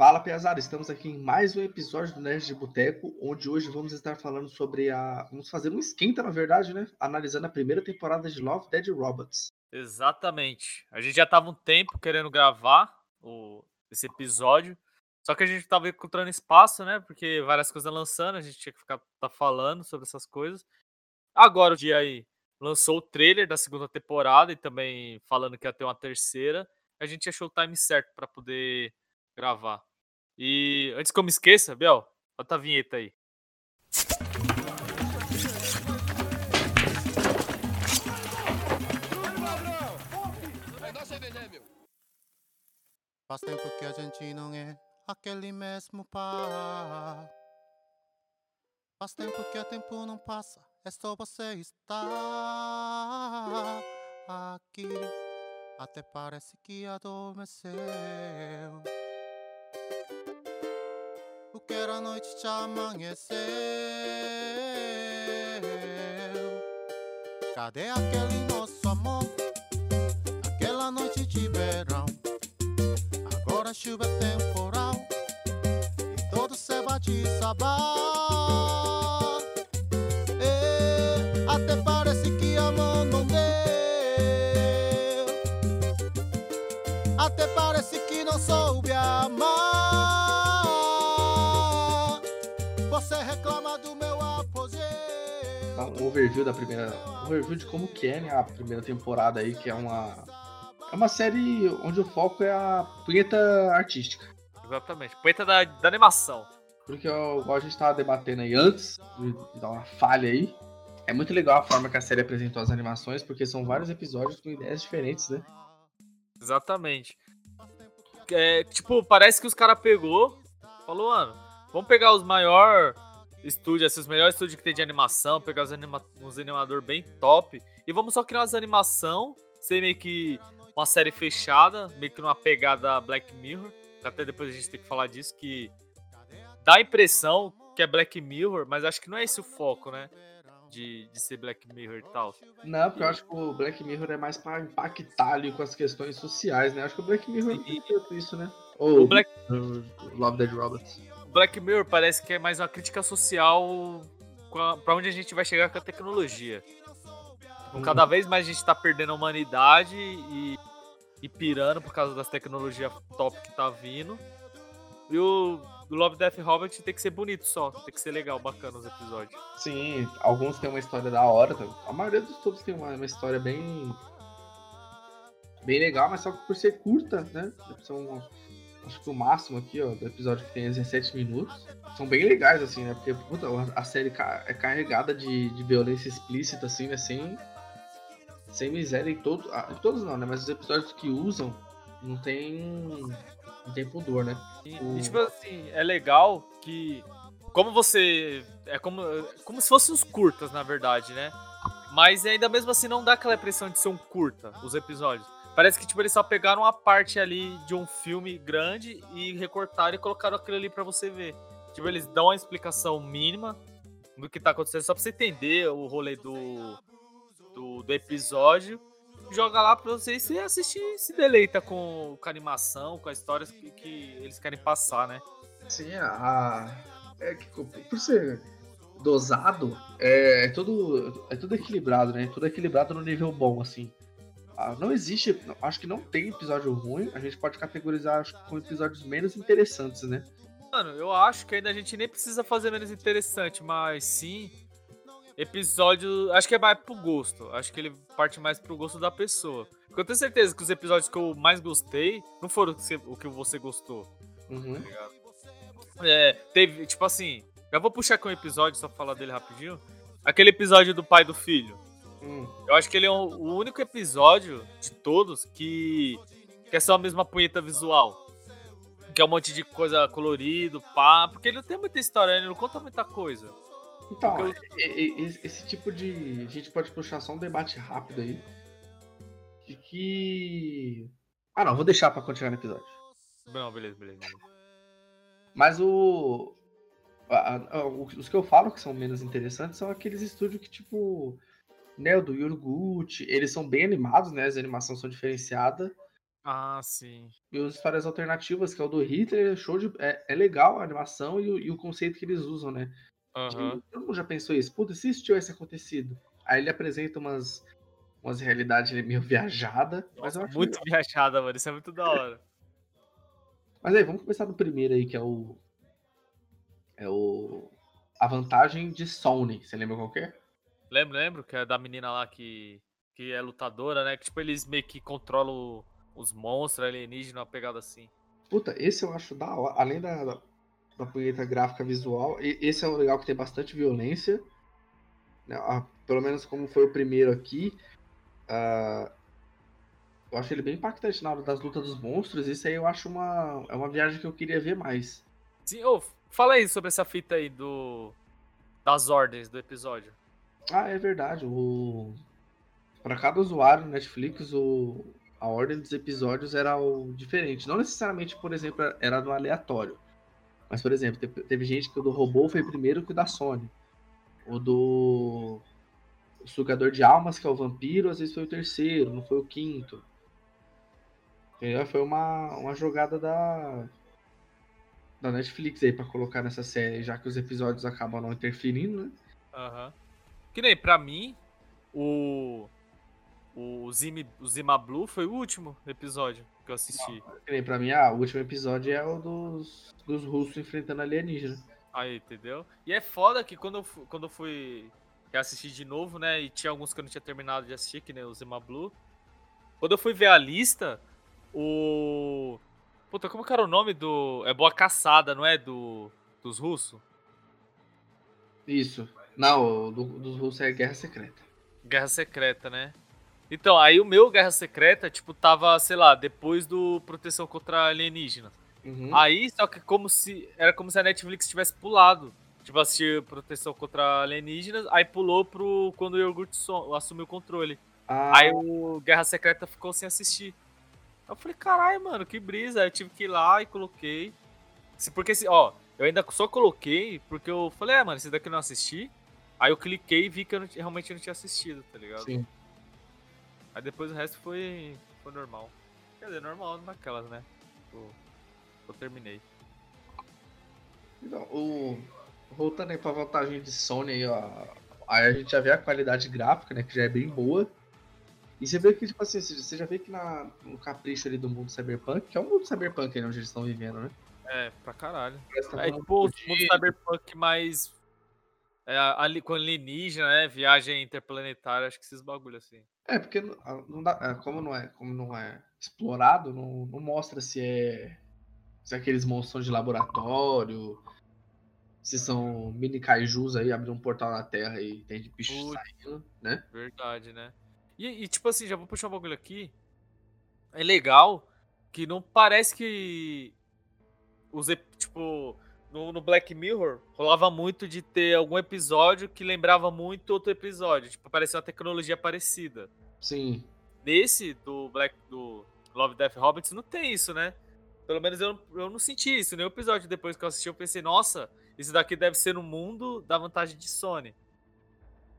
Fala, Piazada, estamos aqui em mais um episódio do Nerd de Boteco, onde hoje vamos estar falando sobre a. Vamos fazer um esquenta, na verdade, né? Analisando a primeira temporada de Love, Dead Robots. Exatamente. A gente já tava um tempo querendo gravar o... esse episódio, só que a gente tava encontrando espaço, né? Porque várias coisas lançando, a gente tinha que ficar tá falando sobre essas coisas. Agora o dia aí lançou o trailer da segunda temporada e também falando que ia ter uma terceira. A gente achou o time certo para poder gravar. E antes que eu me esqueça, Bel, bota a vinheta aí. Faz tempo que a gente não é aquele mesmo par. Faz tempo que o tempo não passa, é só você estar aqui. Até parece que adormeceu. O que era noite já amanheceu. Cadê aquele nosso amor? Aquela noite de verão. Agora a chuva é temporal. E todo se bate sabar. É, até parece que amor não deu. Até parece que não soube amar. Overview da primeira. Overview de como que é, né? A primeira temporada aí, que é uma. É uma série onde o foco é a punheta artística. Exatamente. Poeta da, da animação. Porque, igual a gente tava debatendo aí antes, de, de dar uma falha aí, é muito legal a forma que a série apresentou as animações, porque são vários episódios com ideias diferentes, né? Exatamente. É, tipo, parece que os caras pegou, falou, mano, vamos pegar os maiores estúdios, esses melhores estúdios que tem de animação, pegar os anima uns animadores bem top, e vamos só criar umas animação, ser meio que uma série fechada, meio que numa pegada Black Mirror, até depois a gente tem que falar disso, que dá a impressão que é Black Mirror, mas acho que não é esse o foco, né? De, de ser Black Mirror e tal. Não, porque eu acho que o Black Mirror é mais pra impactar ali com as questões sociais, né? Acho que o Black Mirror tem tanto isso, né? Ou O Black, o Love Dead Robots. Black Mirror parece que é mais uma crítica social com a- pra onde a gente vai chegar com a tecnologia. Tipo, Cada vez mais a gente tá perdendo a humanidade e, e pirando por causa das tecnologias top que tá vindo. E o, Love Death Robot tem que ser bonito só, tem que ser legal, bacana os episódios. Sim, alguns têm uma história da hora. tá? A maioria dos todos tem uma, uma história bem. bem legal, mas só por ser curta, né? São. Acho que o máximo aqui, ó, do episódio que tem 17 minutos. São bem legais, assim, né? Porque, puta, a série é carregada de, de violência explícita, assim, né? Sem. Sem miséria em todos. ah, em todos não, né? Mas os episódios que usam não tem. Não tem pudor, né? E, O- e, tipo assim, é legal que. Como você. É como, como se fossem os curtas, na verdade, né? Mas ainda mesmo assim não dá aquela impressão de ser um curta, os episódios. Parece que tipo, eles só pegaram uma parte ali de um filme grande e recortaram e colocaram aquilo ali pra você ver. Tipo, eles dão uma explicação mínima do que tá acontecendo, só pra você entender o rolê do, do, do episódio. Joga lá pra você e assistir se deleita com, com a animação, com as histórias que, que eles querem passar, né? Sim, a. É que por ser dosado, é, é tudo, é tudo equilibrado, né? Tudo equilibrado no nível bom, assim. Ah, Não existe, acho que não tem episódio ruim, a gente pode categorizar acho, com episódios menos interessantes, né? Mano, eu acho que ainda a gente nem precisa fazer menos interessante, mas sim episódio. Acho que é mais pro gosto. Acho que ele parte mais pro gosto da pessoa. Porque eu tenho certeza que os episódios que eu mais gostei não foram o que você, gostou. Uhum. É, teve, tipo assim, eu vou puxar aqui um episódio só pra falar dele rapidinho. Aquele episódio do pai do filho. Hum, Eu acho que ele é o o único episódio de todos que, que é só a mesma punheta visual. Que é um monte de coisa colorido, pá. Porque ele não tem muita história, ele não conta muita coisa. Então, Porque e- e- e- esse tipo de. A gente pode puxar só um debate rápido aí. De que. Ah, não, vou deixar pra continuar no episódio. Não, beleza, beleza. Mas o. a- a- o- os que eu falo que são menos interessantes são aqueles estúdios que, tipo. Né, o do Yurguchi, eles são bem animados, né? As animações são diferenciadas. Ah, sim. E as histórias alternativas, que é o do Hitler, show de. É, é legal a animação e o, e o conceito que eles usam, né? Aham. Todo mundo já pensou isso. Puta, se isso tivesse acontecido. Aí ele apresenta umas, umas realidades meio viajada. Mas eu muito legal. viajada, mano. Isso é muito da hora. Mas aí, vamos começar do primeiro aí, que é o. É o. A vantagem de Sony. Você lembra qual que é? Lembro, lembro, que é da menina lá que, que é lutadora, né? Que tipo, eles meio que controlam os monstros alienígenas, uma pegada assim. Puta, esse eu acho da hora. Além da, da, da punheta gráfica visual, esse é um legal que tem bastante violência. né? Ah, pelo menos como foi o primeiro aqui. ah, eu acho ele bem impactante na hora das lutas dos monstros. Isso aí eu acho uma, é uma viagem que eu queria ver mais. Sim, ô, fala aí sobre essa fita aí do. Das ordens do episódio. Ah, é verdade. O... Para cada usuário no Netflix, o... a ordem dos episódios era o diferente. Não necessariamente, por exemplo, era no aleatório. Mas, por exemplo, te- teve gente que o do robô foi primeiro que o da Sony. O do o sugador de almas, que é o vampiro, às vezes foi o terceiro, não foi o quinto. Entendeu? Foi uma, uma jogada da, da Netflix aí pra colocar nessa série, já que os episódios acabam não interferindo, né? Aham. Que nem, pra mim, o. O, Zim, o Zima Blue foi o último episódio que eu assisti. Que nem pra mim, ah, o último episódio é o dos, dos russos enfrentando alienígena. Aí, entendeu? E é foda que quando eu, quando eu fui assistir de novo, né? E tinha alguns que eu não tinha terminado de assistir, que nem o Zima Blue. Quando eu fui ver a lista, o. Puta, como que era o nome do. É Boa Caçada, não é? Do. Dos russos? Isso. Não, do, dos russos é Guerra Secreta. Guerra Secreta, né? Então, aí o meu Guerra Secreta, tipo, tava, sei lá, depois do Proteção contra Alienígenas. Uhum. Aí, só que como se. Era como se a Netflix tivesse pulado. Tipo, assistir Proteção contra Alienígenas, aí pulou pro. quando o Iogurte Son- assumiu o controle. Ah, Aí o Guerra Secreta ficou sem assistir. Eu falei, caralho, mano, que brisa. Aí eu tive que ir lá e coloquei. Porque, se, ó, eu ainda só coloquei porque eu falei, é, mano, esse daqui eu não assisti. Aí eu cliquei e vi que eu não realmente não tinha assistido, tá ligado? sim. Aí depois o resto foi, foi normal. Quer dizer, normal naquelas, né? Eu, eu terminei. Então, o... Voltando aí pra vantagem de Sony aí, ó. Aí a gente já vê a qualidade gráfica, né? Que já é bem boa. E você vê que, tipo assim, você já vê que na, no capricho ali do mundo cyberpunk, que é o mundo cyberpunk aí onde eles estão vivendo, né? É, pra caralho. Tá É tipo o mundo cyberpunk mais. É, ali, com alienígena, né? Viagem interplanetária, acho que esses bagulho assim. É, porque não, ah, dá, ah, como não é, como não é explorado, não, não mostra se é se aqueles monstros são de laboratório, se são mini kaijus aí, abrir um portal na Terra e tem de bicho saindo, né? Verdade, né? E, e, tipo assim, já vou puxar um bagulho aqui. É legal que não parece que. Os, tipo, no, no Black Mirror rolava muito de ter algum episódio que lembrava muito outro episódio. Tipo, parecia uma tecnologia parecida. Sim. Nesse do Black do Love Death Hobbits não tem isso, né? Pelo menos eu, eu não senti isso. Nem o episódio depois que eu assisti, eu pensei, nossa, isso daqui deve ser no mundo da vantagem de Sony.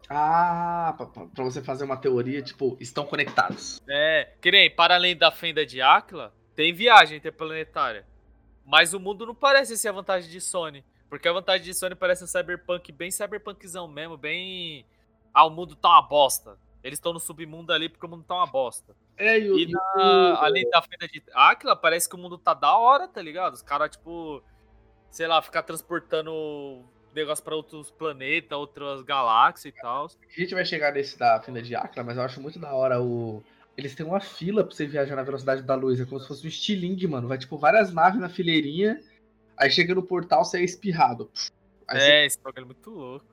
Ah, pra você fazer uma teoria, tipo, estão conectados. É, que nem, para além da fenda de Áquila, tem viagem interplanetária. Mas o mundo não parece ser a vantagem de Sony. Porque a vantagem de Sony parece um cyberpunk bem cyberpunkzão mesmo, bem. Ah, o mundo tá uma bosta. Eles estão no submundo ali porque o mundo tá uma bosta. É, e o, E na- além da fenda de Áquila, parece que o mundo tá da hora, tá ligado? Os caras, tipo, sei lá, ficar transportando negócio pra outros planetas, outras galáxias e tal. a gente vai chegar nesse da fenda de Acra, mas eu acho muito da hora o. Eles têm uma fila pra você viajar na velocidade da luz. É como se fosse um estilingue, mano. Vai tipo várias naves na fileirinha. Aí chega no portal, você é espirrado. Aí você- É, esse bagulho é muito louco.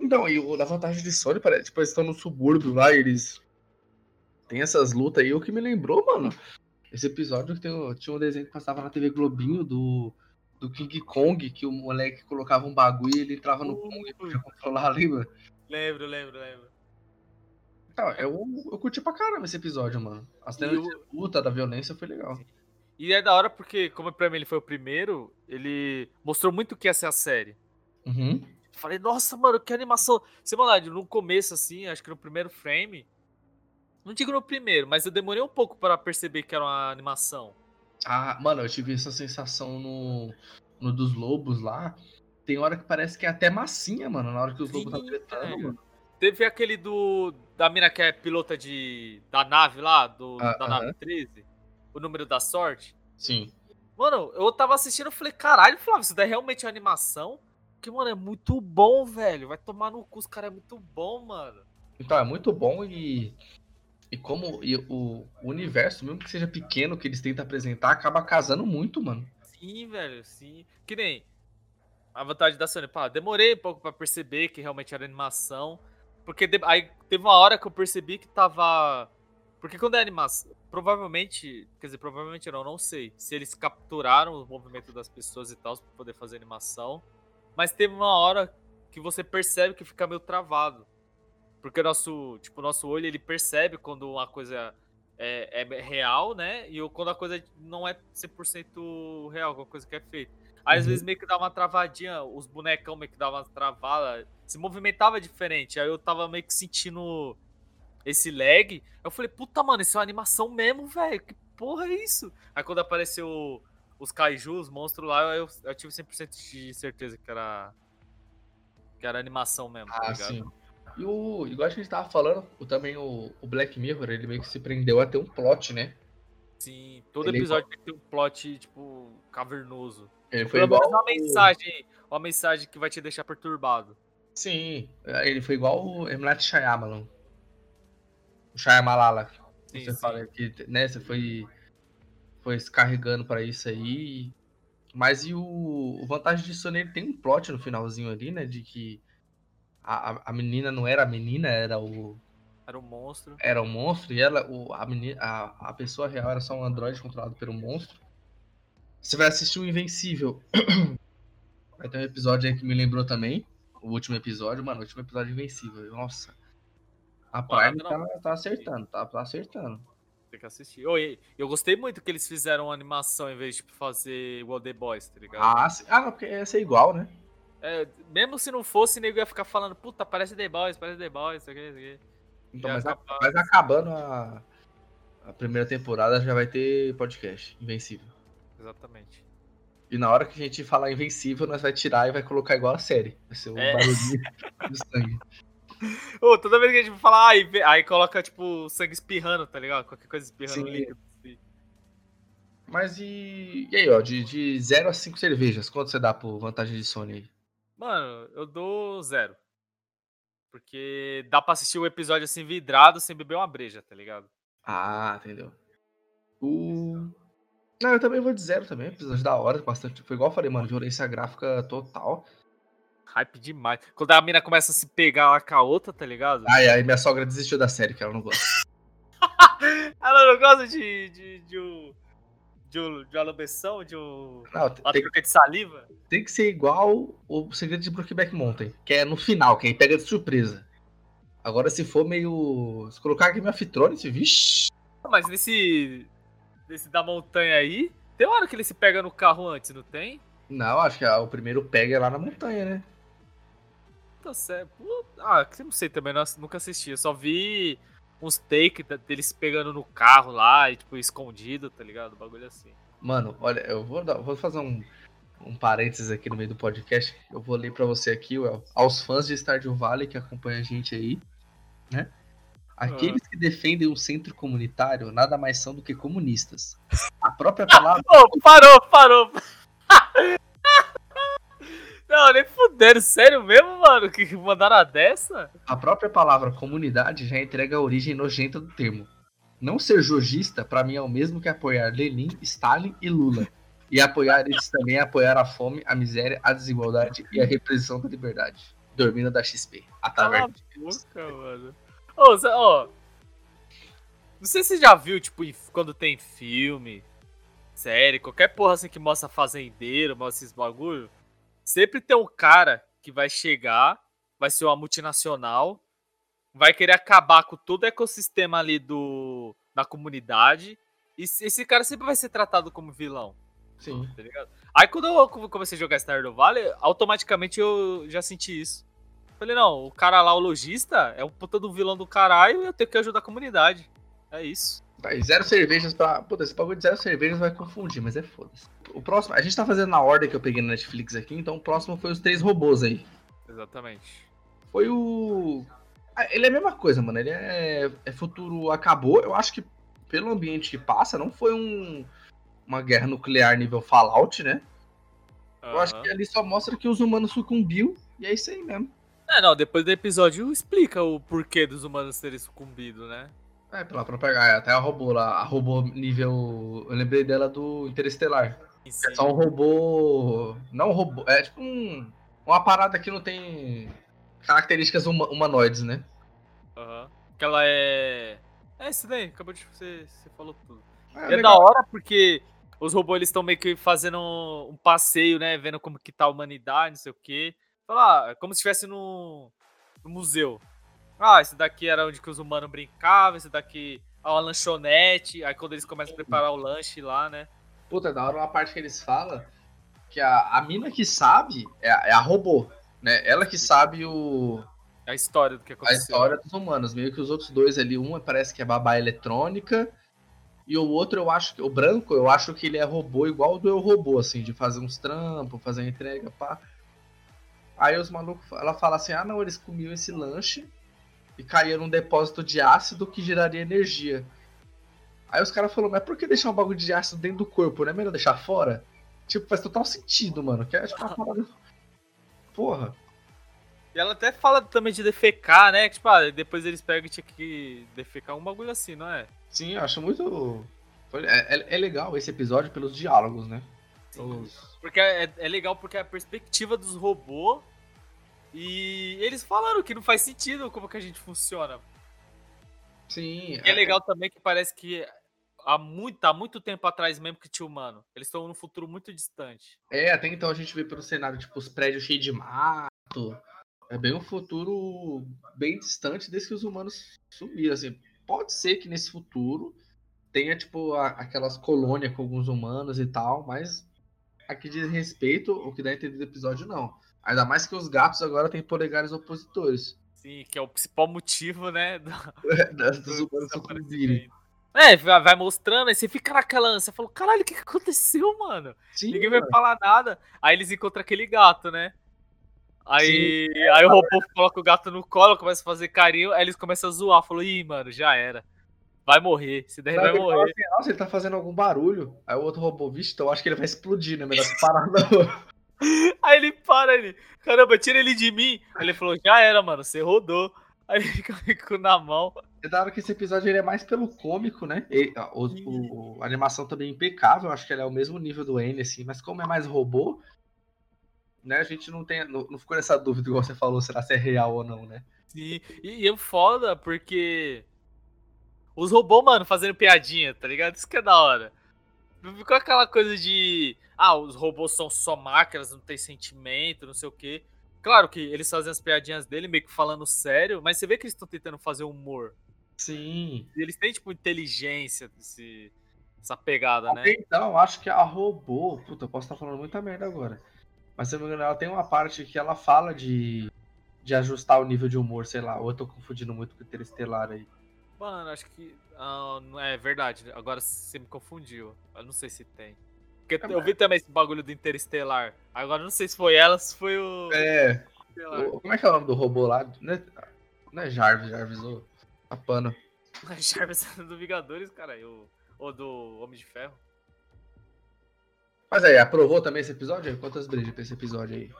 Então, e o da vantagem de Sony, parece, tipo, eles estão no subúrbio lá, e eles. Tem essas lutas aí, o que me lembrou, mano. Esse episódio que tem, tinha um desenho que passava na TV Globinho do, do King Kong, que o moleque colocava um bagulho e ele entrava no Kong e podia controlar, lembra? Lembro, lembro, lembro. Então, eu, eu curti pra caramba esse episódio, mano. As cenas E o- de luta, da violência, foi legal. E é da hora porque, como pra mim ele foi o primeiro, ele mostrou muito o que ia ser a série. Uhum. Falei, nossa, mano, que animação. Maldade, no começo, assim, acho que no primeiro frame, Não digo no primeiro, mas eu demorei um pouco para perceber que era uma animação. Ah, mano, eu tive essa sensação no, no dos lobos lá. Tem hora que parece que é até massinha, mano, na hora que os lobos tá Sim, tretando, mano. Teve aquele do. Da mina que é pilota de. Da nave lá, do, Ah, da nave 13. O número da sorte. Sim. Mano, eu tava assistindo e falei, caralho, Flávio, isso daí é realmente uma animação? Porque, mano, é muito bom, velho. Vai tomar no cu, os caras é muito bom, mano. Então, é muito bom e. E como e o, o universo, mesmo que seja pequeno, que eles tentam apresentar, acaba casando muito, mano. Sim, velho, sim. Que nem a vantagem da Sony. Pá, demorei um pouco pra perceber que realmente era animação. Porque de- aí teve uma hora que eu percebi que tava. Porque quando é animação. Provavelmente. Quer dizer, provavelmente não, não sei. Se eles capturaram o movimento das pessoas e tal pra poder fazer animação. Mas teve uma hora que você percebe que fica meio travado. Porque o nosso. Tipo, nosso olho ele percebe quando uma coisa é, é real, né? E quando a coisa não é 100% real, alguma coisa que é feita. Aí, às Uhum. vezes meio que dá uma travadinha, os bonecão meio que davam uma travada, se movimentava diferente. Aí eu tava meio que sentindo esse lag. Eu falei, puta, mano, isso é uma animação mesmo, velho. Que porra é isso? Aí quando apareceu os kaiju, os monstros lá, eu, eu tive 100% de certeza que era que era animação mesmo, tá Ah, ligado? sim. E o, igual a gente tava falando, o, também o, o Black Mirror, ele meio que se prendeu a ter um plot, né? Sim, todo Ele episódio tem que ter um plot, tipo, cavernoso. Ele foi Pelo igual. uma mensagem, uma mensagem que vai te deixar perturbado. Sim, ele foi igual o. Night Shyamalan. O Shyamalala. Sim, você sim. fala que, né, você foi, foi se carregando pra isso aí. Mas e o, o vantagem disso nele tem um plot no finalzinho ali, né? De que a, a- a menina não era a menina, era o, Era um monstro. era o monstro, e ela, o, a, menina, a, a pessoa real era só um androide controlado pelo monstro. Você vai assistir o Invencível. Vai ter um episódio aí que me lembrou também. O último episódio, mano, o último episódio Invencível. Nossa. A Prime tá, tá acertando, tá, tá acertando. Tem que assistir. Oi, eu gostei muito que eles fizeram animação em vez de tipo, fazer igual The Boys, tá ligado? Ah, ah, não, porque ia ser igual, né? É, mesmo se não fosse, o nego ia ficar falando, puta, parece The Boys, parece The Boys, isso aqui, isso aqui. Então, mas, mas acabando a, a primeira temporada já vai ter podcast, Invencível. Exatamente. E na hora que a gente falar Invencível, nós vai tirar e vai colocar igual a série. Vai ser um É. barulhinho do sangue. Ô, toda vez que a gente fala, aí, aí coloca, tipo, sangue espirrando, tá ligado? Qualquer coisa espirrando Sim. líquido. assim. Mas e, e aí, ó, de, de 0 a 5 cervejas, quanto você dá por vantagem de Sony aí? Mano, eu dou zero. Porque dá pra assistir o episódio assim vidrado sem beber uma breja, tá ligado? Ah, entendeu. O... Não, eu também vou de zero também, episódio da hora, bastante. Foi igual eu falei, mano, violência gráfica total. Hype demais. Quando a mina começa a se pegar lá com a outra, tá ligado? Ai, aí minha sogra desistiu da série, que ela não gosta. Ela não gosta de, de, de, um, de, um, de uma lambeção, de um, Não, tem, uma tem- troca de saliva. tem que ser igual o segredo de Brookback Mountain, que é no final, que aí pega de surpresa. Agora, se for meio. Se colocar Game of Thrones, vixi. Mas nesse, nesse da montanha aí, tem hora que ele se pega no carro antes, não tem? Não, acho que o primeiro pega é lá na montanha, né? Tá certo. Ah, que não sei também, nossa, nunca assisti. Eu só vi uns take da- deles pegando no carro lá e, tipo, escondido, tá ligado? Bagulho assim. Mano, olha, eu vou, dar- vou fazer um, um parênteses aqui no meio do podcast. Eu vou ler pra você aqui, Well, aos fãs de Stardew Valley que acompanham a gente aí, né? Aqueles que defendem um centro comunitário nada mais são do que comunistas. A própria palavra. Ô, parou, parou. Não, nem fuderam, sério mesmo, mano? Que mandaram a dessa? A própria palavra comunidade já entrega a origem nojenta do termo. Não ser jogista, pra mim, é o mesmo que apoiar Lenin, Stalin e Lula. E apoiar eles também é apoiar a fome, a miséria, a desigualdade e a repressão da liberdade. Dormindo da XP. A Cala a taverna. de Deus. boca, mano. Ô, ó. Não sei se você já viu, tipo, quando tem filme, série, qualquer porra assim que mostra fazendeiro, mostra esses bagulho. Sempre tem um cara que vai chegar, vai ser uma multinacional, vai querer acabar com todo o ecossistema ali do da comunidade. E esse cara sempre vai ser tratado como vilão Sim. tá ligado? Aí quando eu comecei a jogar Stardew Valley, automaticamente eu já senti isso. Falei, não, o cara lá, o lojista, é um puta do vilão do caralho e eu tenho que ajudar a comunidade. É isso. Vai, zero cervejas pra. Puta, esse bagulho de zero cervejas vai confundir, mas é foda-se. O próximo. A gente tá fazendo na ordem que eu peguei na Netflix aqui, então o próximo foi os três robôs aí. Exatamente. Foi o. Ah, Ele é a mesma coisa, mano. Ele é, é futuro acabou. Eu acho que pelo ambiente que passa, não foi um uma guerra nuclear nível Fallout, né? Eu acho que ali só mostra que os humanos sucumbiu e é isso aí mesmo. É, não, depois do episódio explica o porquê dos humanos terem sucumbido, né? É, pela própria pegar até a robô lá, a robô nível. Eu lembrei dela do Interestelar. Em É só um robô. Não um robô. É tipo um. Uma parada que não tem características huma- humanoides, né? Aham. Que ela é. É isso daí, acabou de. Você, você falou tudo. É, É, da hora porque os robôs estão meio que fazendo um, um passeio, né? Vendo como que tá a humanidade, não sei o quê. Fala, ah, como se estivesse no museu. Ah, esse daqui era onde que os humanos brincavam, esse daqui é uma lanchonete. Aí quando eles começam a preparar o lanche lá, né? Puta, da hora uma parte que eles falam que a, a mina que sabe é a, é a robô, né? Ela que sabe o, A história do que a aconteceu. história dos humanos. Meio que os outros dois ali, um parece que é babá eletrônica. E o outro, eu acho que. O branco, eu acho que ele é robô igual o do eu robô, assim, de fazer uns trampos, fazer entrega, pá. Aí os malucos, ela fala assim: ah, não, eles comiam esse lanche e caía num depósito de ácido que geraria energia. Aí os caras falaram, mas por que deixar um bagulho de ácido dentro do corpo? Não é melhor deixar fora? Tipo, faz total sentido, mano. Que é tipo uma parada. Porra. E ela até fala também de defecar, né? Tipo, ah, depois eles pegam e tinha que defecar um bagulho assim, não é? Sim, eu acho muito. É, é- é legal esse episódio pelos diálogos, né? Os- Porque é, é legal porque é a perspectiva dos robôs. E eles falaram que não faz sentido como que a gente funciona. Sim. E é legal também que parece que há muito, há muito tempo atrás mesmo que tinha humano. Eles estão num futuro muito distante. É, até então a gente vê pelo cenário, tipo, os prédios cheios de mato. É bem um futuro bem distante desde que os humanos sumiram, assim. Pode ser que nesse futuro tenha, tipo, a- aquelas colônias com alguns humanos e tal, mas aqui diz respeito, o que dá a entender do episódio, não. Ainda mais que os gatos agora têm polegares opositores. Sim, que é o principal motivo, né? do- dos do humanos sucumbirem. É, vai vai mostrando, aí você fica naquela ânsia, falou, caralho, o que, que aconteceu, mano? Sim, Ninguém vai mano. falar nada. Aí eles encontram aquele gato, né? Aí, aí o robô coloca o gato no colo, começa a fazer carinho, aí eles começam a zoar. Falou, ih, mano, já era. Vai morrer, daí Não, vai morrer. assim, Nossa, ele tá fazendo algum barulho. Aí o outro robô, vixe, então eu acho que ele vai explodir, né? Melhor se parar não. Aí ele para, ele, caramba, tira ele de mim. Aí ele falou, já era, mano, você rodou. Aí ele fica com na mão. É da hora que esse episódio ele é mais pelo cômico, né? A- o- o- a animação também é impecável, acho que ele é o mesmo nível do N, assim, mas como é mais robô, né? A gente não tem. Não, não ficou nessa dúvida, igual você falou, será se é real ou não, né? Sim, e, e é foda porque os robôs, mano, fazendo piadinha, tá ligado? Isso que é da hora. Não ficou aquela coisa de. Ah, os robôs são só máquinas, não tem sentimento, não sei o quê. Claro que eles fazem as piadinhas dele, meio que falando sério, mas você vê que eles estão tentando fazer humor. Sim. Eles têm, tipo, inteligência, esse, essa pegada, né? Então, acho que a robô. Puta, eu posso estar falando muita merda agora. Mas se eu não me engano, ela tem uma parte que ela fala de. De ajustar o nível de humor, sei lá. Ou eu tô confundindo muito com o Interestelar aí. Mano, acho que. ah, não é verdade. Agora você me confundiu. Eu não sei se tem. Porque eu vi também esse bagulho do Interestelar. Agora eu não sei se foi ela, se foi o. É. O- como é que é o nome do robô lá? Não é, não é Jarvis, Jarvis, ô. Tá pano. Jarvis do Vingadores, cara. Ou, ou do Homem de Ferro. Mas aí, aprovou também esse episódio? Quantas brejas pra esse episódio aí?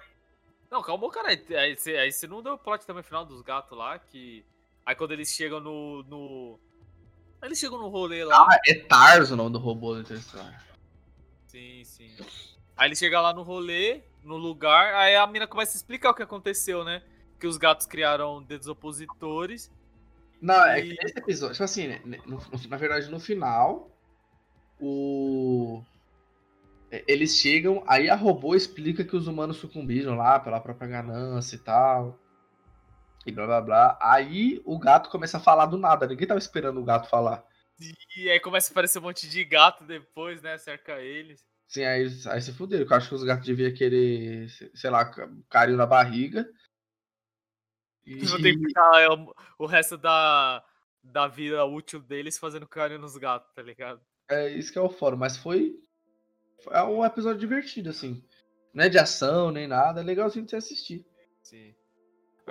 Não, calma, cara. Aí você, aí você não deu o plot também final dos gatos lá, que. Aí quando eles chegam no. no... Eles chegam no rolê lá. Ah, é Tarso o nome do robô do Interestelar. Sim, sim. Aí ele chega lá no rolê, no lugar, aí a mina começa a explicar o que aconteceu, né? Que os gatos criaram dedos opositores. Não, é E- que nesse episódio, tipo assim, né, no- no- na verdade, no final, o. é, Eles chegam, aí a robô explica que os humanos sucumbiram lá pela própria ganância e tal. E blá blá blá. Aí o gato começa a falar do nada. Ninguém tava esperando o gato falar. E aí começa a aparecer um monte de gato depois, né? Cerca eles. Sim, aí, aí se fuderam. Eu acho que os gatos deviam querer, sei lá, ca- carinho na barriga. E, ter que ficar é, o- o resto da, da vida útil deles fazendo carinho nos gatos, tá ligado? é isso que é o fórum, mas foi, foi é um episódio divertido, assim. Não é de ação nem nada, é legalzinho de se assistir. Sim.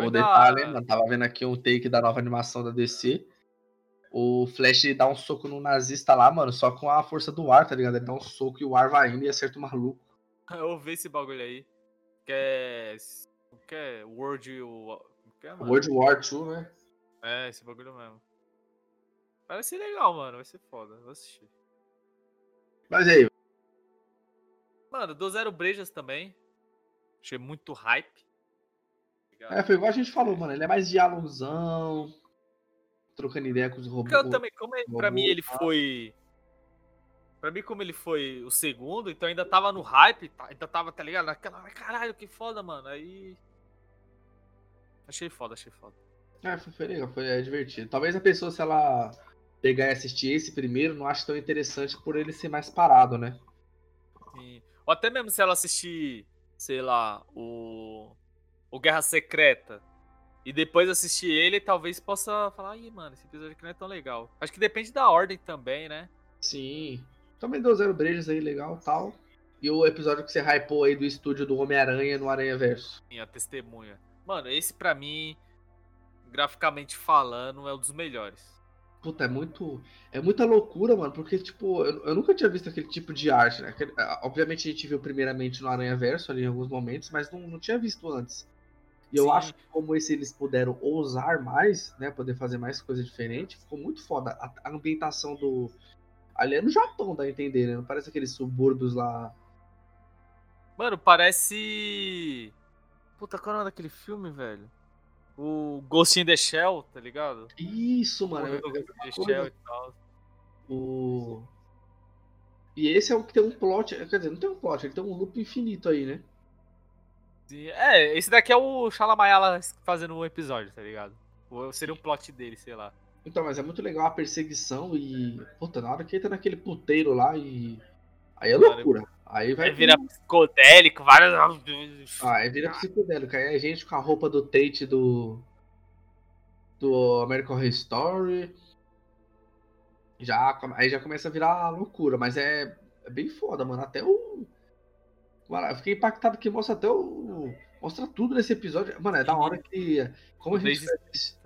O detalhe, mano, tava vendo aqui um take da nova animação da DC. O Flash dá um soco no nazista lá, mano, só com a força do ar, tá ligado? Ele dá um soco e o ar vai indo e acerta o maluco. Eu ouvi esse bagulho aí. Que é. Que é World. o- Que é? World War II, né? É, esse bagulho mesmo. Vai ser legal, mano. Vai ser foda. Vou assistir. Mas aí, Mano, do Zero Brejas também. Achei muito hype. Ligado? é, foi igual a gente falou, mano. Ele é mais dialogzão, trocando ideia com os robôs. Eu também, como ele, pra mim ele foi. Pra mim, como ele foi o segundo, então ainda tava no hype, tá- ainda tava, tá ligado? Naquela, "Ai, caralho, que foda, mano. Aí. Achei foda, achei foda. É, foi, foi legal, foi é, divertido. Talvez a pessoa, se ela pegar e assistir esse primeiro, não ache tão interessante por ele ser mais parado, né? Sim. Ou até mesmo se ela assistir, sei lá, o. O Guerra Secreta. E depois assistir ele, talvez possa falar, ih, mano, esse episódio aqui não é tão legal. Acho que depende da ordem também, né? Sim. Também deu zero brejas aí, legal tal. E o episódio que você hypou aí do estúdio do Homem-Aranha no Aranha Verso. Minha testemunha. Mano, esse pra mim, graficamente falando, é um dos melhores. Puta, é muito. É muita loucura, mano, porque, tipo, eu, eu nunca tinha visto aquele tipo de arte, né? Obviamente a gente viu primeiramente no Aranha Verso ali em alguns momentos, mas não, não tinha visto antes. E eu Sim. acho que como esse eles puderam ousar mais, né? Poder fazer mais coisa diferente, ficou muito foda. A, a ambientação do. Ali é no Japão, dá a entender, né? Não parece aqueles subúrbios lá. Mano, parece. Puta, qual é daquele filme, velho? O Ghost in the Shell, tá ligado? Isso, mano. O Ghost in the. Shell e tal. O... E esse é o que tem um plot. Quer dizer, não tem um plot, ele tem um loop infinito aí, né? É, esse daqui é o Shalamayala fazendo um episódio, tá ligado? Ou seria um plot dele, sei lá. Então, mas é muito legal a perseguição e. Puta, na hora que entra naquele puteiro lá e. Aí é loucura. Aí vai. Aí vira psicodélico, várias. Ah, aí vira psicodélico. Aí a gente com a roupa do Tate do. Do American Horror Story. Já, aí já começa a virar loucura, mas é, é bem foda, mano. Até o. Mano, eu fiquei impactado que mostra até o. Mostra tudo nesse episódio. Mano, é da hora que. Como a gente, foi assistir,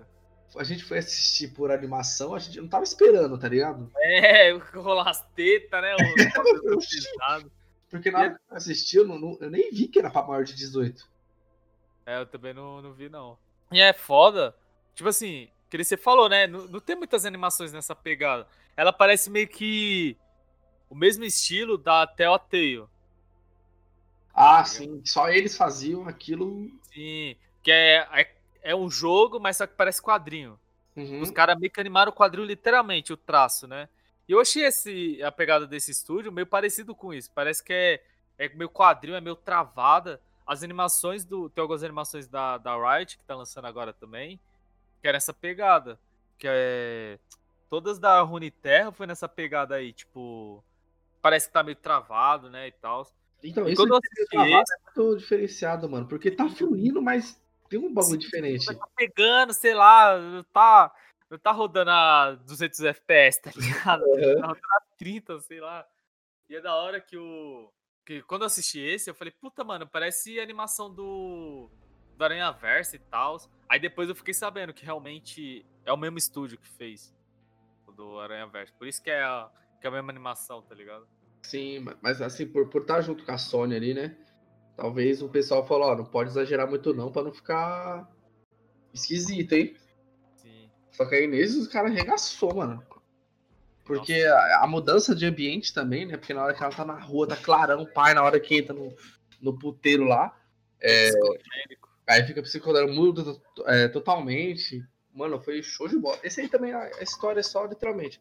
a gente foi assistir por animação, a gente não tava esperando, tá ligado? É, rolar as tetas, né? O... Porque na hora que eu assisti, eu, não- eu nem vi que era pra maior de 18. É, eu também não, não vi, não. E é foda. Tipo assim, que você falou, né? Não, não tem muitas animações nessa pegada. Ela parece meio que o mesmo estilo da Telltale. Ah, sim. Só eles faziam aquilo. Sim, que é, é, é um jogo, mas só que parece quadrinho. Uhum. Os caras meio que animaram o quadrinho literalmente, o traço, né? E eu achei esse, a pegada desse estúdio meio parecido com isso. Parece que é, é meio quadrinho, é meio travada. As animações do. Tem algumas animações da, da Riot, que tá lançando agora também, que é nessa pegada. Que é. Todas da Runeterra foi nessa pegada aí, tipo. Parece que tá meio travado, né? E tal. Então, isso quando eu assisti é muito diferenciado, mano. Porque tá fluindo, mas tem um bagulho diferente. Tá pegando, sei lá, tá, tá rodando a 200 FPS, tá ligado? Uhum. Tá rodando a 30, sei lá. E é da hora que o. Que quando eu assisti esse, eu falei, puta, mano, parece animação do. Do Aranha Versa e tal. Aí depois eu fiquei sabendo que realmente é o mesmo estúdio que fez o do Aranha Versa. Por isso que é a, que é a mesma animação, tá ligado? Sim, ma- mas assim, por, por estar junto com a Sony ali, né? Talvez o pessoal falou, ó, não pode exagerar muito não pra não ficar esquisito, hein? Sim. Só que aí nesse os caras arregaçou, mano. Porque a, a mudança de ambiente também, né? Porque na hora que ela tá na rua, tá clarão, pai, na hora que entra no, no puteiro lá, é, aí fica psicodélico, muda é, totalmente. Mano, foi show de bola. Esse aí também, a história é só literalmente.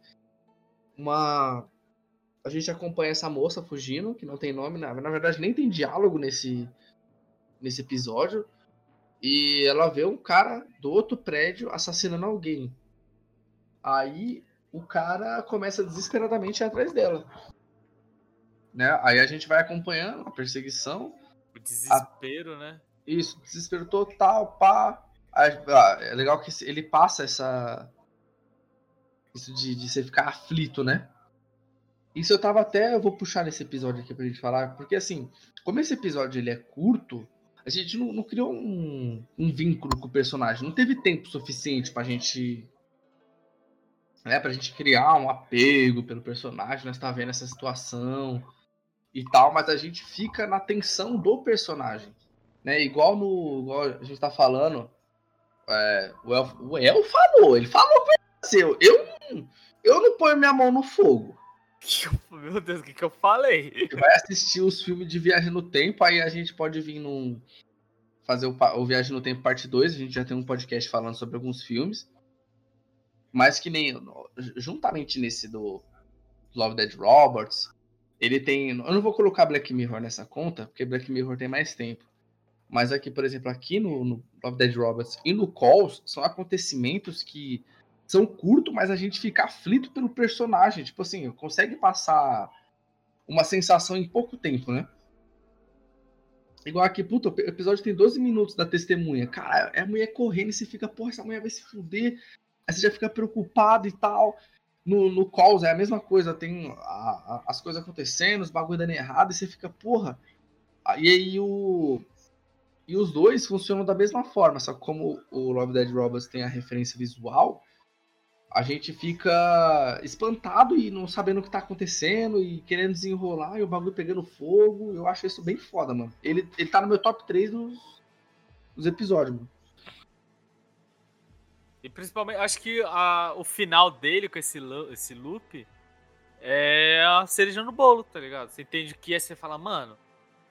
Uma. A gente acompanha essa moça fugindo, que não tem nome, na, na verdade nem tem diálogo nesse, nesse episódio. E ela vê um cara do outro prédio assassinando alguém. Aí o cara começa desesperadamente a ir atrás dela. Né? Aí a gente vai acompanhando a perseguição. O desespero, né? Isso, desespero total, pá. Ah, é legal que ele passa essa. Isso de, de você ficar aflito, né? Isso eu tava até. Eu vou puxar nesse episódio aqui pra gente falar, porque assim, como esse episódio ele é curto, a gente não, não criou um, um, vínculo com o personagem. Não teve tempo suficiente pra gente. Né, pra gente criar um apego pelo personagem, nós tá vendo essa situação e tal, mas a gente fica na tensão do personagem. Né? Igual no. Igual a gente tá falando. É, o, El, o falou, ele falou ele, eu, eu, eu não ponho minha mão no fogo. Meu Deus, o que, que eu falei? vai assistir os filmes de Viagem no Tempo, aí a gente pode vir num. Fazer o, o Viagem no Tempo parte 2. A gente já tem um podcast falando sobre alguns filmes. Mas que nem. Juntamente nesse do Love Dead Roberts, ele tem. Eu não vou colocar Black Mirror nessa conta, porque Black Mirror tem mais tempo. Mas aqui, por exemplo, aqui no, no Love Dead Roberts e no Calls, são acontecimentos que são curtos, mas a gente fica aflito pelo personagem. Tipo assim, consegue passar uma sensação em pouco tempo, né? Igual aqui, puta, o episódio tem 12 minutos da testemunha. Cara, é a mulher correndo e você fica, porra, essa mulher vai se fuder. Aí você já fica preocupado e tal. No, no calls é a mesma coisa, tem a, a, as coisas acontecendo, os bagulho dando errado, e você fica, porra. E aí o. E os dois funcionam da mesma forma, só como o Love Dead Robots tem a referência visual, a gente fica espantado e não sabendo o que tá acontecendo e querendo desenrolar e o bagulho pegando fogo. Eu acho isso bem foda, mano. Ele, ele tá no meu top 3 dos, dos episódios, mano. E principalmente, acho que a, o final dele com esse, esse loop é a cereja no bolo, tá ligado? Você entende o que é, você fala, mano,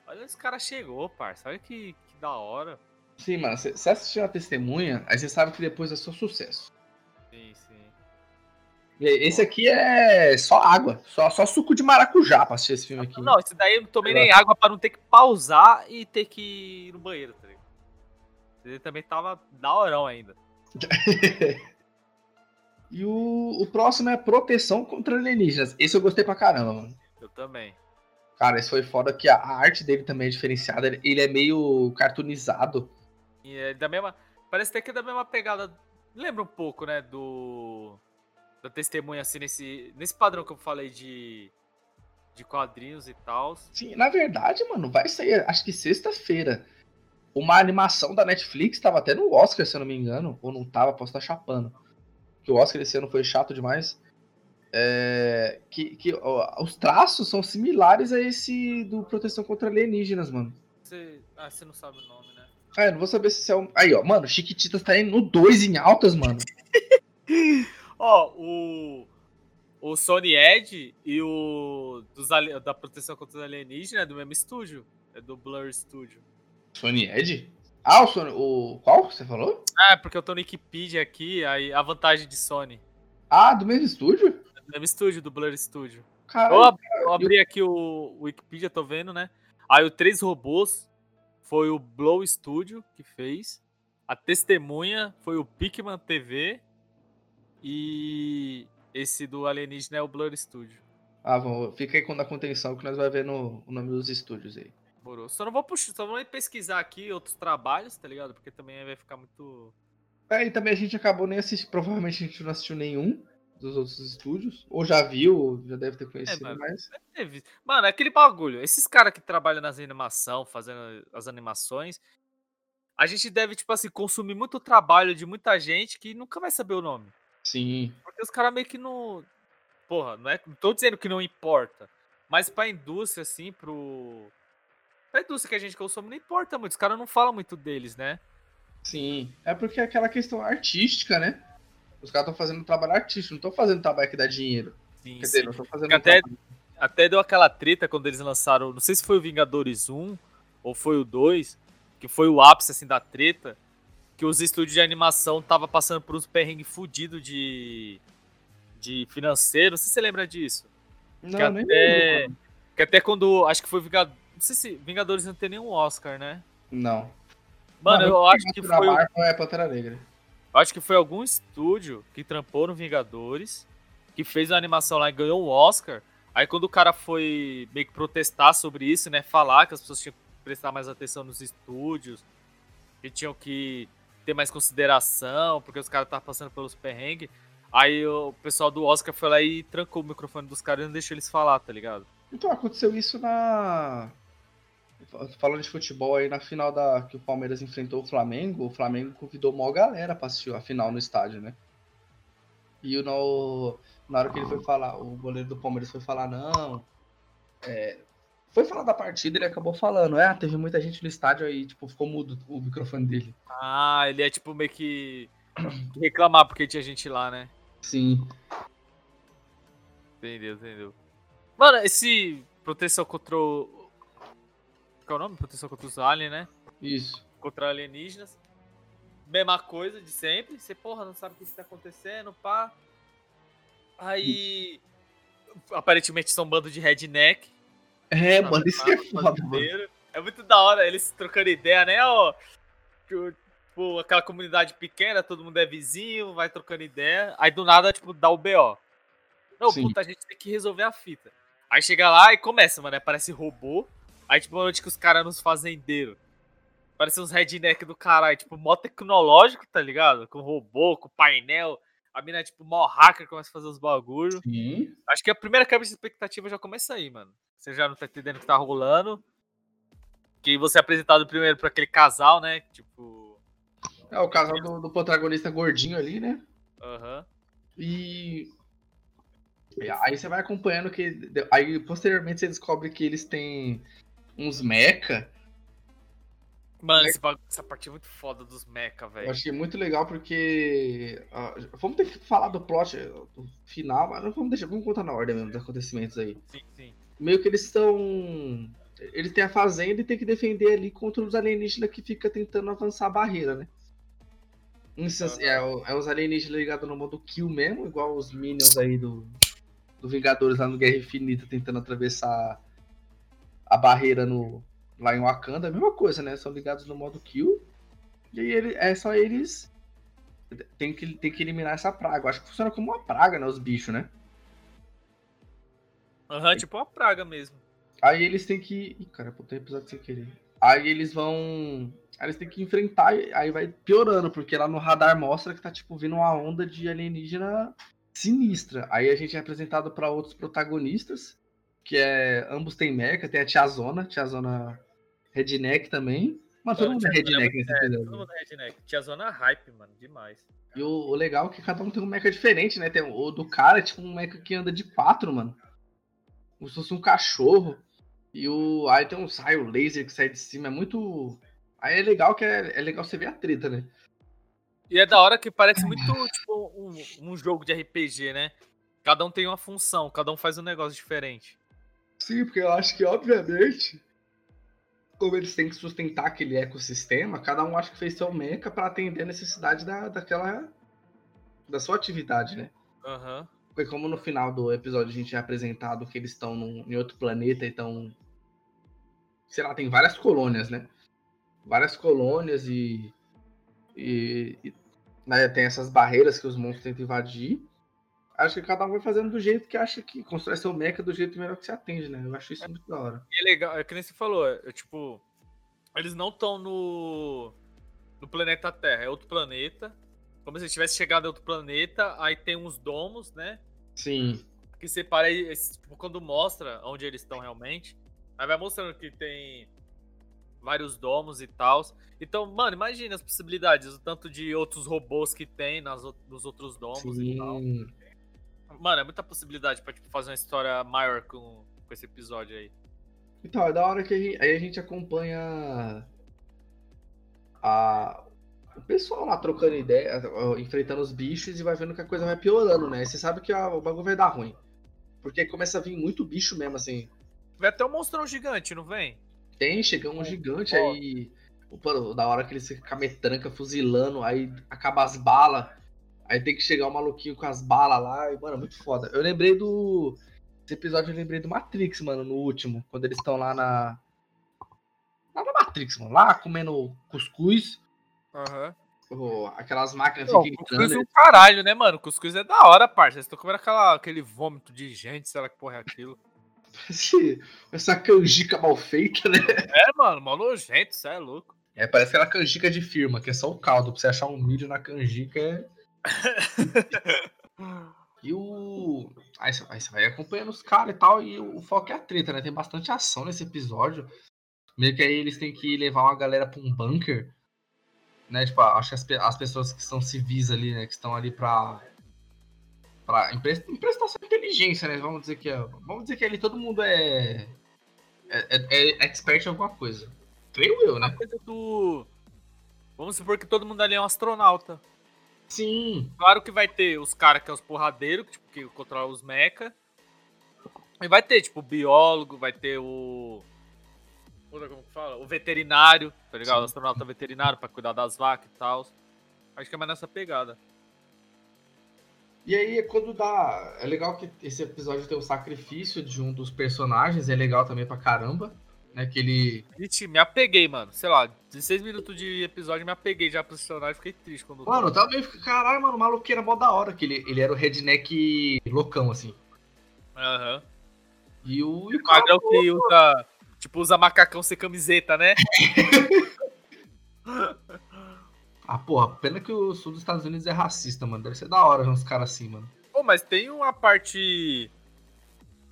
olha esse cara chegou, parça, olha que, que da hora. Sim, mano, você assistiu a testemunha, aí você sabe que depois é só sucesso. Sim, sim. Esse aqui é só água, só, só suco de maracujá pra assistir esse filme aqui. Não, esse daí eu não tomei nem água pra não ter que pausar e ter que ir no banheiro, tá ligado? Ele também tava da horão ainda. e o, o próximo é proteção contra alienígenas. Esse eu gostei pra caramba, mano. Eu também. Cara, esse foi foda que a arte dele também é diferenciada. Ele é meio cartoonizado. E é da mesma. Parece até que é da mesma pegada. Lembra um pouco, né? Do da testemunha, assim, nesse, nesse padrão que eu falei de, de quadrinhos e tal. Sim, na verdade, mano, vai sair, acho que sexta-feira, uma animação da Netflix, tava até no Oscar, se eu não me engano, ou não tava, posso estar chapando. Que o Oscar esse ano foi chato demais. É, que, que ó, os traços são similares a esse do Proteção contra Alienígenas, mano. Você, ah, você não sabe o nome, né? Ah, eu não vou saber se é um. Aí, ó, mano, Chiquititas tá indo no 2 em altas, mano. Ó, o. O Sony Edge e o. Dos, da proteção contra os alienígenas é do mesmo estúdio. É do Blur Studio. Sony Edge? Ah, o Sony. O. Qual você falou? Ah, porque eu tô no Wikipedia aqui, aí a vantagem de Sony. Ah, do mesmo estúdio? É do mesmo estúdio, do Blur Studio. Caralho, eu, abri, eu abri aqui o, o Wikipedia, tô vendo, né? Aí o Três Robôs foi o Blow Studio que fez. A Testemunha foi o Pikman TV. E esse do alienígena é o Blur Studio. Ah, vamos, fica aí com a contenção que nós vamos ver no, o nome dos estúdios aí. Morou. Só não vou puxar, só vou pesquisar aqui outros trabalhos, tá ligado? Porque também vai ficar muito. É, e também a gente acabou nem assistindo. Provavelmente a gente não assistiu nenhum dos outros estúdios. Ou já viu, já deve ter conhecido, é, mas. Mano, é aquele bagulho. Esses caras que trabalham nas animação, fazendo as animações. A gente deve, tipo assim, consumir muito trabalho de muita gente que nunca vai saber o nome. Sim. Porque os caras meio que não. Porra, não, é, não tô dizendo que não importa. Mas pra indústria, assim, pro. Pra indústria que a gente consome, não importa muito. Os caras não falam muito deles, né? Sim. É porque é aquela questão artística, né? Os caras estão fazendo trabalho artístico, não estão fazendo trabalho que dá dinheiro. Sim, Quer sim. dizer, não estão fazendo. Até, até deu aquela treta quando eles lançaram. Não sei se foi o Vingadores 1 ou foi o 2, que foi o ápice assim da treta que os estúdios de animação tava passando por uns perrengues fudidos de, de financeiro. Não sei se você lembra disso. Não, que nem até, lembro. Que até quando. Acho que foi Vingadores. Não sei se Vingadores não tem nenhum Oscar, né? Não. Mano, eu acho que foi. Marvel é Pantera Negra. Eu acho que foi algum estúdio que trampou no Vingadores, que fez a animação lá e ganhou um Oscar. Aí quando o cara foi meio que protestar sobre isso, né? Falar que as pessoas tinham que prestar mais atenção nos estúdios, que tinham que ter mais consideração, porque os caras estavam passando pelos perrengues. Aí o pessoal do Oscar foi lá e trancou o microfone dos caras e não deixou eles falar, tá ligado? Então, aconteceu isso na. Falando de futebol aí, na final da que o Palmeiras enfrentou o Flamengo, o Flamengo convidou uma galera pra assistir a final no estádio, né? E no, na hora que ele foi falar, o goleiro do Palmeiras foi falar, não. É, foi falar da partida, ele acabou falando, é, teve muita gente no estádio aí, tipo, ficou mudo o microfone dele. Ah, ele é tipo meio que reclamar porque tinha gente lá, né? Sim. Entendeu, entendeu. Mano, esse proteção contra o. Qual é o nome? Proteção contra os aliens, né? Isso. Contra alienígenas. Mesma coisa de sempre. Você, porra, não sabe o que está acontecendo, pá. Aí. Aparentemente são um bando de redneck. É, mano, isso que é foda, mano. É muito da hora eles trocando ideia, né? Ó, tipo, aquela comunidade pequena, todo mundo é vizinho, vai trocando ideia. Aí do nada, tipo, dá o BO. Não, Sim. puta, a gente tem que resolver a fita. Aí chega lá e começa, mano, né? Parece robô. Aí, tipo, onde que os caras nos fazendeiros. Parece uns redneck do caralho, tipo, mó tecnológico, tá ligado? Com robô, com painel. A mina, tipo, mó hacker, começa a fazer os bagulho. Sim. Acho que a primeira câmera de expectativa já começa aí, mano. Você já não tá entendendo o que tá rolando. Que você é apresentado primeiro pra aquele casal, né? Tipo. É o casal do, do protagonista gordinho ali, né? Aham. E. e Aí você vai acompanhando que. Aí posteriormente você descobre que eles têm uns mecha. Mano, esse essa parte é muito foda dos mecha, Eu velho. achei muito legal porque. ah, vamos ter que falar do plot do final, mas não vamos deixar. Vamos contar na ordem mesmo dos acontecimentos aí. Sim, sim. Meio que eles estão. Eles têm a fazenda e tem que defender ali contra os alienígenas que fica tentando avançar a barreira, né? Aham. é, é os alienígenas ligados no modo kill mesmo, igual os Minions aí do, do Vingadores lá no Guerra Infinita tentando atravessar a barreira no, lá em Wakanda. A mesma coisa, né? São ligados no modo kill. E aí ele, é só eles. Tem que, tem que eliminar essa praga. Eu acho que funciona como uma praga, né? Os bichos, né? Aham, tipo uma praga mesmo. Aí eles têm que. Ih, cara, botei episódio sem querer. Aí eles vão. Aí eles têm que enfrentar, aí vai piorando, porque lá no radar mostra que tá, tipo, vindo uma onda de alienígena sinistra. Aí a gente é apresentado pra outros protagonistas, que é. Ambos têm mecha, tem a Tiazona, Tiazona Redneck também. Mano, todo mundo é Redneck nesse É, episódio. todo mundo é redneck. Tinha zona hype, mano, demais. E o, o legal é que cada um tem um mecha diferente, né? Tem, o do cara é tipo um mecha que anda de quatro, mano. Como se fosse um cachorro. E o. Aí tem um raio laser que sai de cima. É muito. Aí é legal que é, é legal você ver a treta, né? E é da hora que parece muito, tipo, um, um jogo de RPG, né? Cada um tem uma função, cada um faz um negócio diferente. Sim, porque eu acho que, obviamente, como eles têm que sustentar aquele ecossistema, cada um acho que fez seu mecha pra atender a necessidade da, daquela. da sua atividade, né? Aham. Porque como no final do episódio a gente é apresentado que eles estão em outro planeta e estão. Sei lá, tem várias colônias, né? Várias colônias e. E. e, né, tem essas barreiras que os monstros tentam invadir. Acho que cada um vai fazendo do jeito que acha que constrói seu mecha do jeito melhor que se atende, né? Eu acho isso muito da hora. E é legal, é que nem você falou, é, tipo, eles não estão no, no planeta Terra, é outro planeta. Como se tivesse chegado em outro planeta, aí tem uns domos, né? Sim. Que separa, esse- tipo, quando mostra onde eles estão realmente, aí vai mostrando que tem vários domos e tal. Então, mano, imagina as possibilidades, o tanto de outros robôs que tem nas, nos outros domos e tal. Mano, é muita possibilidade pra tipo, fazer uma história maior com, com esse episódio aí. Então, é da hora que a gente, aí a gente acompanha a, o pessoal lá trocando ideia, enfrentando os bichos e vai vendo que a coisa vai piorando, né? Você sabe que a- o bagulho vai dar ruim. Porque começa a vir muito bicho mesmo, assim. Vai até um monstrão gigante, não vem? Tem, chega um gigante Ó. aí. Pô, da hora que eles ficam com a metranca fuzilando, aí acaba as balas. Aí tem que chegar o maluquinho com as balas lá. E, mano, é muito foda. Eu lembrei do. Esse episódio eu lembrei do Matrix, mano, no último. Quando eles estão lá na. Lá na Matrix, mano. Lá comendo cuscuz. Aham. ô, aquelas máquinas ficam cuscuz é gritando. um caralho, né, mano? Cuscuz é da hora, parça. Vocês estão comendo aquela, aquele vômito de gente, sei lá que porra é aquilo. Esse- essa canjica mal feita, né? É, mano, mó nojento, cê é louco. É, parece aquela canjica de firma, que é só o caldo. Pra você achar um milho na canjica é. e o. Aí você, vai acompanhando os caras e tal, e o, foco é a treta, né? Tem bastante ação nesse episódio. Meio que aí eles têm que levar uma galera pra um bunker. Né? Tipo, acho que as, as pessoas que são civis ali, né? Que estão ali pra. pra emprest- emprestar sua inteligência, né? Vamos dizer que é. Vamos dizer que ali todo mundo é. É, é- é expert em alguma coisa. Creio eu, né? Coisa do. Vamos supor que todo mundo ali é um astronauta. Sim. Claro que vai ter os caras que é os porradeiros, que, tipo, que controlam os mecha. E vai ter, tipo, o biólogo, vai ter o. Como que fala? O veterinário, tá ligado? Sim. O astronauta veterinário pra cuidar das vacas e tal. Acho que é mais nessa pegada. E aí é quando dá. É legal que esse episódio tem o sacrifício de um dos personagens, é legal também pra caramba. Né? Que ele. Me apeguei, mano. Sei lá, 16 minutos de episódio me apeguei já pro personagem, fiquei triste quando. Mano, eu também fico. Caralho, mano, o maluco era mó da hora, que ele, ele era o redneck loucão, assim. Aham. E o. E o magrão que usa. Tipo, usa macacão sem camiseta, né? Ah, porra, pena que o sul dos Estados Unidos é racista, mano. Deve ser da hora ver uns caras assim, mano. Pô, mas tem uma parte.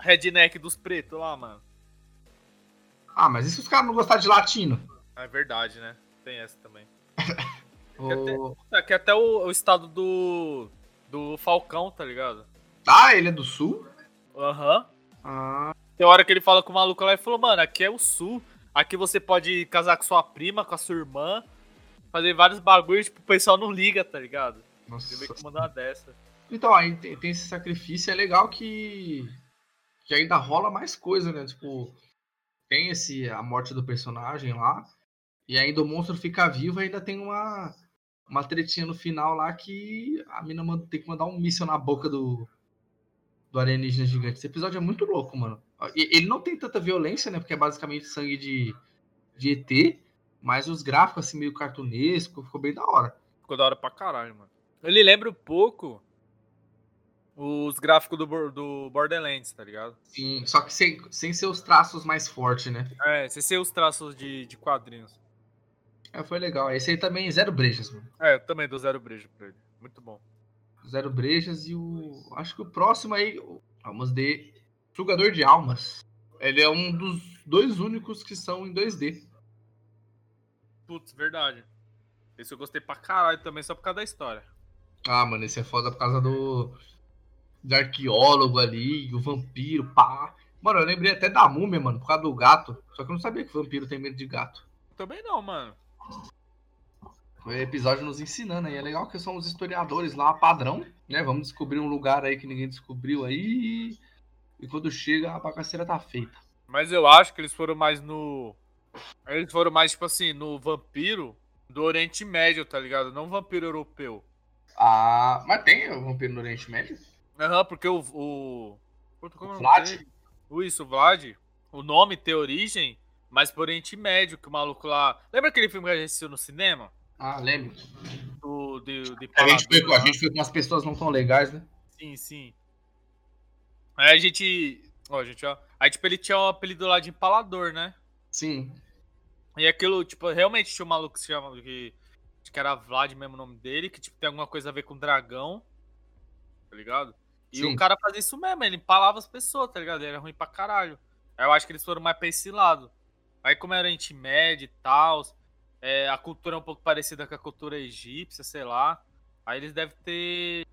Redneck dos pretos lá, mano. Ah, mas e se os caras não gostarem de latino? É verdade, né? Tem essa também. É que até o, o estado do. Do Falcão, tá ligado? Ah, ele é do sul? Aham. Ah, Tem hora que ele fala com o maluco lá e falou, mano, aqui é o sul. Aqui você pode casar com sua prima, com a sua irmã. Fazer vários bagulhos, tipo, o pessoal não liga, tá ligado? nossa. Ele veio que mandar uma dessa. Então, aí tem, tem esse sacrifício, é legal que, que ainda rola mais coisa, né? Tipo, tem esse, a morte do personagem lá, e ainda o monstro fica vivo, ainda tem uma, uma tretinha no final lá que a mina manda- tem que mandar um míssil na boca do, do alienígena gigante. Esse episódio é muito louco, mano. Ele não tem tanta violência, né? Porque é basicamente sangue de, de ET, mas os gráficos, assim, meio cartunesco, ficou bem da hora. Ficou da hora pra caralho, mano. Ele lembra um pouco os gráficos do, do Borderlands, tá ligado? Sim, só que sem, sem ser os traços mais fortes, né? É, sem ser os traços de, de quadrinhos. É, foi legal. Esse aí também, zero brejas, mano. É, eu também dou zero beijo pra ele. Muito bom. Zero brejas e o. Acho que o próximo aí. Vamos de. Sugador de Almas. Ele é um dos dois únicos que são em 2D. Putz, verdade. Esse eu gostei pra caralho também, só por causa da história. Ah, mano, esse é foda por causa do. Do arqueólogo ali, o vampiro, pá. Mano, eu lembrei até da múmia, mano, por causa do gato. Só que eu não sabia que vampiro tem medo de gato. Também não, mano. Foi o episódio nos ensinando aí. É legal que são os historiadores lá, padrão, né? Vamos descobrir um lugar aí que ninguém descobriu aí. E quando chega, a bagaceira tá feita. Mas eu acho que eles foram mais no. Eles foram mais, tipo assim, no vampiro do Oriente Médio, tá ligado? Não vampiro europeu. Ah, mas tem o vampiro no Oriente Médio? Aham, porque o. o... É o Vlad? dele? Isso, o Vlad. O nome tem origem, mas pro Oriente Médio, que o maluco lá. Lembra aquele filme que a gente assistiu no cinema? Ah, lembro. Do, de, de A gente, foi, a gente foi com umas pessoas não tão legais, né? Sim, sim. Aí a gente. Ó, gente, ó. Aí, tipo, ele tinha o apelido lá de empalador, né? Sim. E aquilo, tipo, realmente tinha um maluco que se chama. Que, acho que era Vlad mesmo o nome dele, que tipo, tem alguma coisa a ver com dragão. Tá ligado? E Sim. o cara fazia isso mesmo, ele empalava as pessoas, tá ligado? Ele era ruim pra caralho. Aí eu acho que eles foram mais pra esse lado. Aí, como era Oriente Médio e tal, é, a cultura é um pouco parecida com a cultura egípcia, sei lá. Aí eles devem ter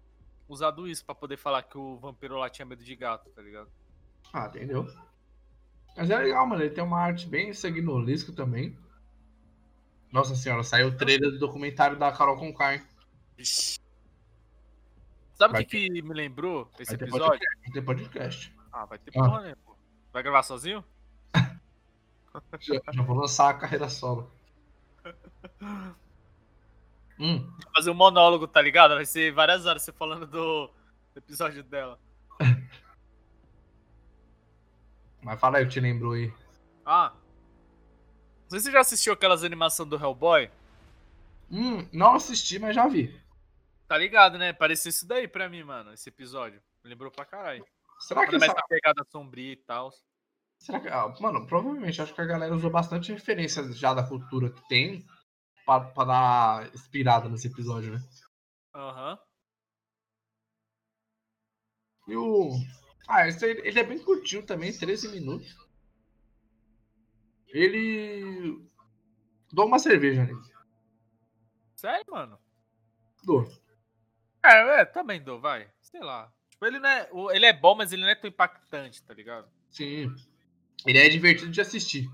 usado isso pra poder falar que o vampiro lá tinha medo de gato, tá ligado? Ah, entendeu? Mas é legal, mano. Ele tem uma arte bem sanguinolesca também. Nossa senhora, saiu o trailer do documentário da Carol Conká, hein? Sabe o que, que me lembrou esse Vai episódio? podcast. Vai ter podcast. Ah, vai ter Ah. porra, né? pô? Vai gravar sozinho? Já, já vou lançar a carreira solo. Hum, Fazer um monólogo, tá ligado? Vai ser várias horas você falando do do episódio dela. mas fala aí o que te lembrou aí. Ah. Não sei se você já assistiu aquelas animações do Hellboy. Hum, não assisti, mas já vi. Tá ligado, né? Pareceu isso daí pra mim, mano, esse episódio. Me lembrou pra caralho. Será que Quando mais essa... pegada sombria e tal. Será que... ah, mano, provavelmente acho que a galera usou bastante referências já da cultura que tem pra, pra dar inspirada nesse episódio, né? Aham. E o. Ah, esse ele é bem curtinho também, 13 minutos. Ele. Dou uma cerveja nele. Sério, mano? Dou. É, é, também dou, vai. Sei lá. Tipo, ele não é. Ele é bom, mas ele não é tão impactante, tá ligado? Sim. Ele é divertido de assistir.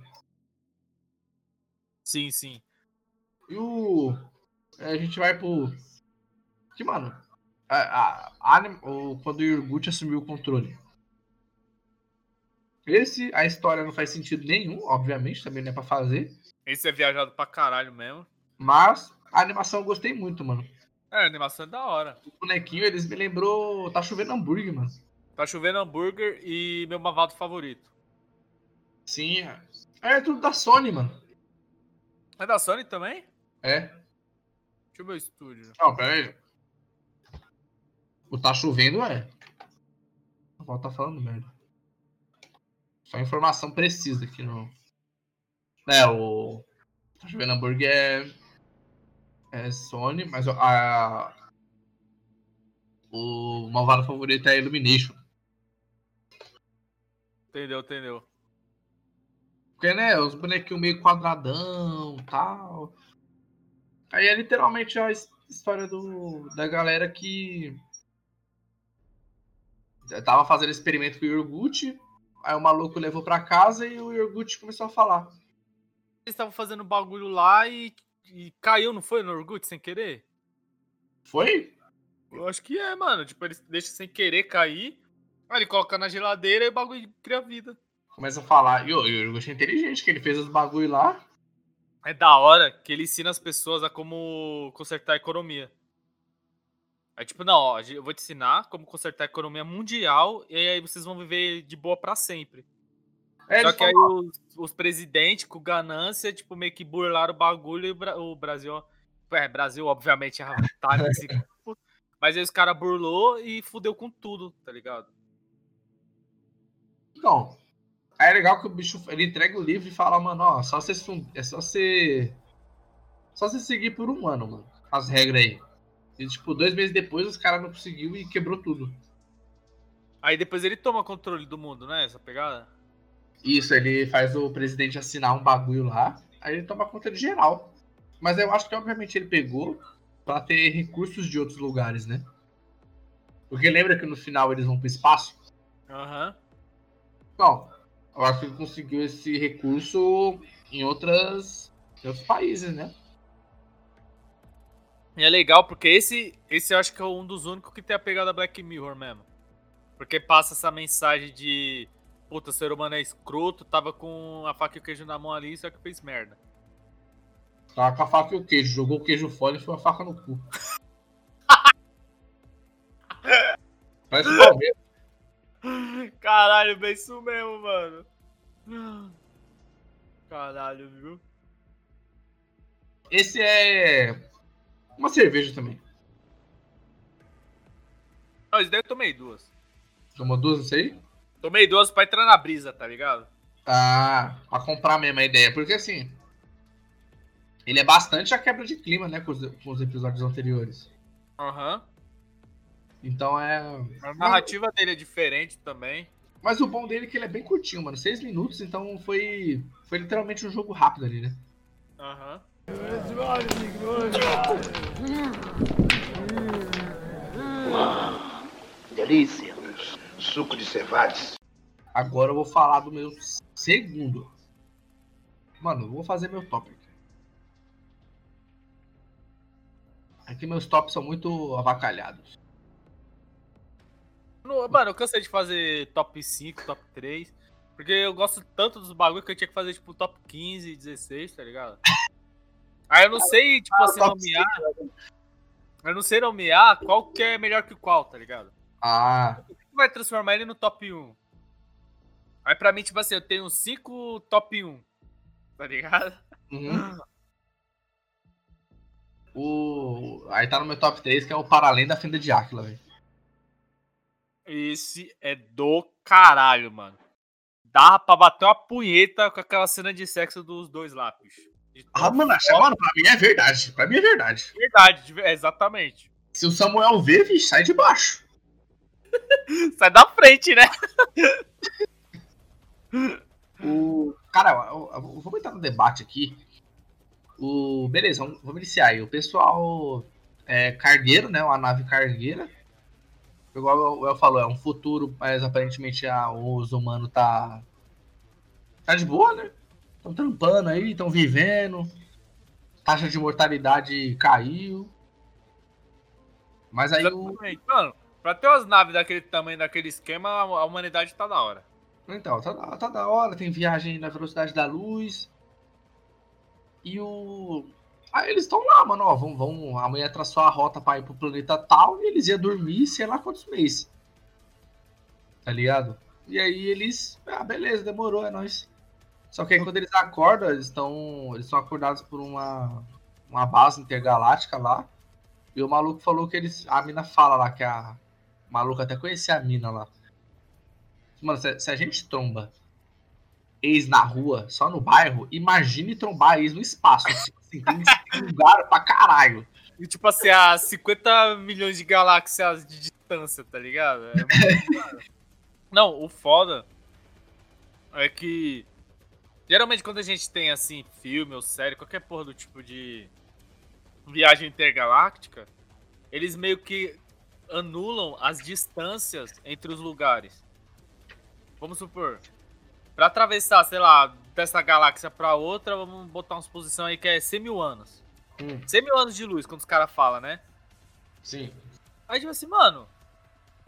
Sim, sim. E o. A gente vai pro. Que, mano. A, a, a quando o Yurgut assumiu o controle. Esse, a história não faz sentido nenhum, obviamente, também não é pra fazer. Esse é viajado pra caralho mesmo. Mas a animação eu gostei muito, mano. É, a animação é da hora. O bonequinho, eles me lembrou. Tá chovendo hambúrguer, mano. Tá chovendo hambúrguer e meu mavado favorito. Sim. é- É tudo da Sony, mano. É da Sony também? É. Deixa eu ver o estúdio. Não, pera aí. O tá chovendo é. A avó tá falando merda. Só informação precisa aqui no. É, o. Tá chovendo hambúrguer é. É Sony, mas a. O malvado favorito é Illumination. Entendeu, entendeu. Porque, né, os bonequinhos meio quadradão tal. Aí é literalmente a his- história do, da galera que tava fazendo experimento com o Yurgut. Aí o maluco levou pra casa e o Yurgut começou a falar. Eles estavam fazendo bagulho lá e, e caiu, não foi? No Orgut sem querer? Foi? Eu acho que é, mano. Tipo, eles deixam sem querer cair. Aí ele coloca na geladeira e o bagulho cria vida. Começa a falar. E o Yurgut é inteligente, que ele fez os bagulho lá. É da hora que ele ensina as pessoas a como consertar a economia. Aí, tipo, não, ó, eu vou te ensinar como consertar a economia mundial e aí vocês vão viver de boa pra sempre. É, Só que aí os, os presidentes, com ganância, tipo, meio que burlaram o bagulho e o, Bra- o Brasil. É, Brasil, obviamente, já tá nesse grupo. Mas aí os caras burlou e fudeu com tudo, tá ligado? Então, aí é legal que o bicho ele entrega o livro e fala, mano, ó, só você é só você só você seguir por um ano, mano, as regras aí. E tipo, dois meses depois os caras não conseguiu e quebrou tudo. Aí depois ele toma controle do mundo, né? Essa pegada? Isso, ele faz o presidente assinar um bagulho lá, aí ele toma conta de geral. Mas eu acho que obviamente ele pegou pra ter recursos de outros lugares, né? Porque lembra que no final eles vão pro espaço? Aham. Bom, eu acho que ele conseguiu esse recurso em outras em outros países, né? E é legal porque esse, esse eu acho que é um dos únicos que tem a pegada Black Mirror mesmo. Porque passa essa mensagem de puta, ser humano é escroto, tava com a faca e o queijo na mão ali, só que fez merda. Tava com a faca e o queijo, jogou o queijo fora e foi a faca no cu. Parece um Palmeiras. Caralho, bem isso mesmo, mano. Caralho, viu? Esse é uma cerveja também. Não, isso daí eu tomei duas. Tomou duas, não sei? Tomei duas pra entrar na brisa, tá ligado? Ah, pra comprar mesmo a ideia. Porque assim, ele é bastante a quebra de clima, né, com os, com os episódios anteriores. Aham. Então é. A narrativa dele é diferente também. Mas o bom dele é que ele é bem curtinho, mano. Seis minutos, então foi. Foi literalmente um jogo rápido ali, né? Aham. Delícia. Suco de cevades. Agora eu vou falar do meu segundo. Mano, eu vou fazer meu top aqui. Aqui meus tops são muito avacalhados. No- Mano, eu cansei de fazer top 5, top 3. Porque eu gosto tanto dos bagulho que eu tinha que fazer, tipo, top 15, 16, tá ligado? Aí eu não sei, tipo assim, top nomear. Eu não sei nomear qual que é melhor que qual, tá ligado? Ah, vai transformar ele no top 1? Aí pra mim, tipo assim, eu tenho 5 top 1. Tá ligado? uhum. O... Aí tá no meu top 3, que é o Para Além da Fenda de Áquila, velho. Esse é do caralho, mano. Dá pra bater uma punheta com aquela cena de sexo dos dois lá, bicho. De Ah, mano, foda. mano, pra mim é verdade. Pra mim é verdade. Verdade, de ver- exatamente. Se o Samuel vê, vixe, sai de baixo. Sai da frente, né? O. Cara, eu, eu, eu vou entrar no debate aqui. O. Beleza, vamos, vamos iniciar aí. O pessoal é cargueiro, né? Uma nave cargueira. Igual o El falou, é um futuro, mas aparentemente a, os humanos tá. Tá de boa, né? Estão trampando aí, estão vivendo. Taxa de mortalidade caiu. Mas aí o. Exatamente. Mano, pra ter umas naves daquele tamanho, daquele esquema, a humanidade tá da hora. Então, tá, da- tá da hora, tem viagem na velocidade da luz. E o. Aí eles estão lá, mano, ó, vão, vão. Amanhã traçou a rota pra ir pro planeta tal e eles iam dormir sei lá quantos meses. Tá ligado? E aí eles. Ah, beleza, demorou, é nóis. Só que aí quando eles acordam, eles estão. Eles são acordados por uma. Uma base intergaláctica lá. E o maluco falou que eles. A mina fala lá que a. Maluco até conhecia a mina lá. Mano, se, se a gente tromba ex na rua, só no bairro, imagine trombar ex no espaço. Tipo assim, tem, tem lugar pra caralho. E tipo assim, a 50 milhões de galáxias de distância, tá ligado? É Não, o foda é que. Geralmente quando a gente tem assim, filme ou série, qualquer porra do tipo de viagem intergaláctica, eles meio que anulam as distâncias entre os lugares. Vamos supor, pra atravessar, sei lá, dessa galáxia pra outra, vamos botar uma suposição aí que é 100 mil anos. Hum, 100 mil anos de luz, quando os caras falam, né? sim. Aí, tipo assim, mano,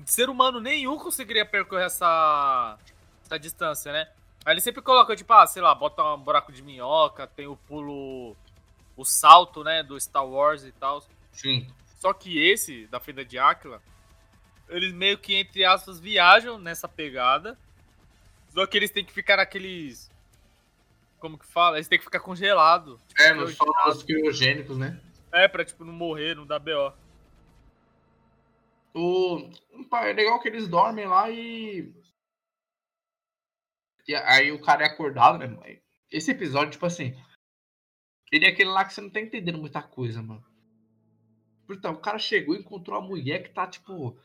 ser humano nenhum conseguiria percorrer essa, essa distância, né? Aí ele sempre coloca, tipo, ah, sei lá, bota um buraco de minhoca, tem o pulo, o salto, né, do Star Wars e tal. Sim. Só que esse, da Fenda de Áquila, eles meio que, entre aspas, viajam nessa pegada. Só que eles têm que ficar naqueles. Como que fala? Eles têm que ficar congelados. É, nos solos criogênicos, né? É, pra, tipo, não morrer, não dar BO. O... É legal que eles dormem lá e. E aí o cara é acordado, né? Esse episódio, tipo assim. Ele é aquele lá que você não tá entendendo muita coisa, mano. Então, o cara chegou e encontrou uma mulher que tá, tipo,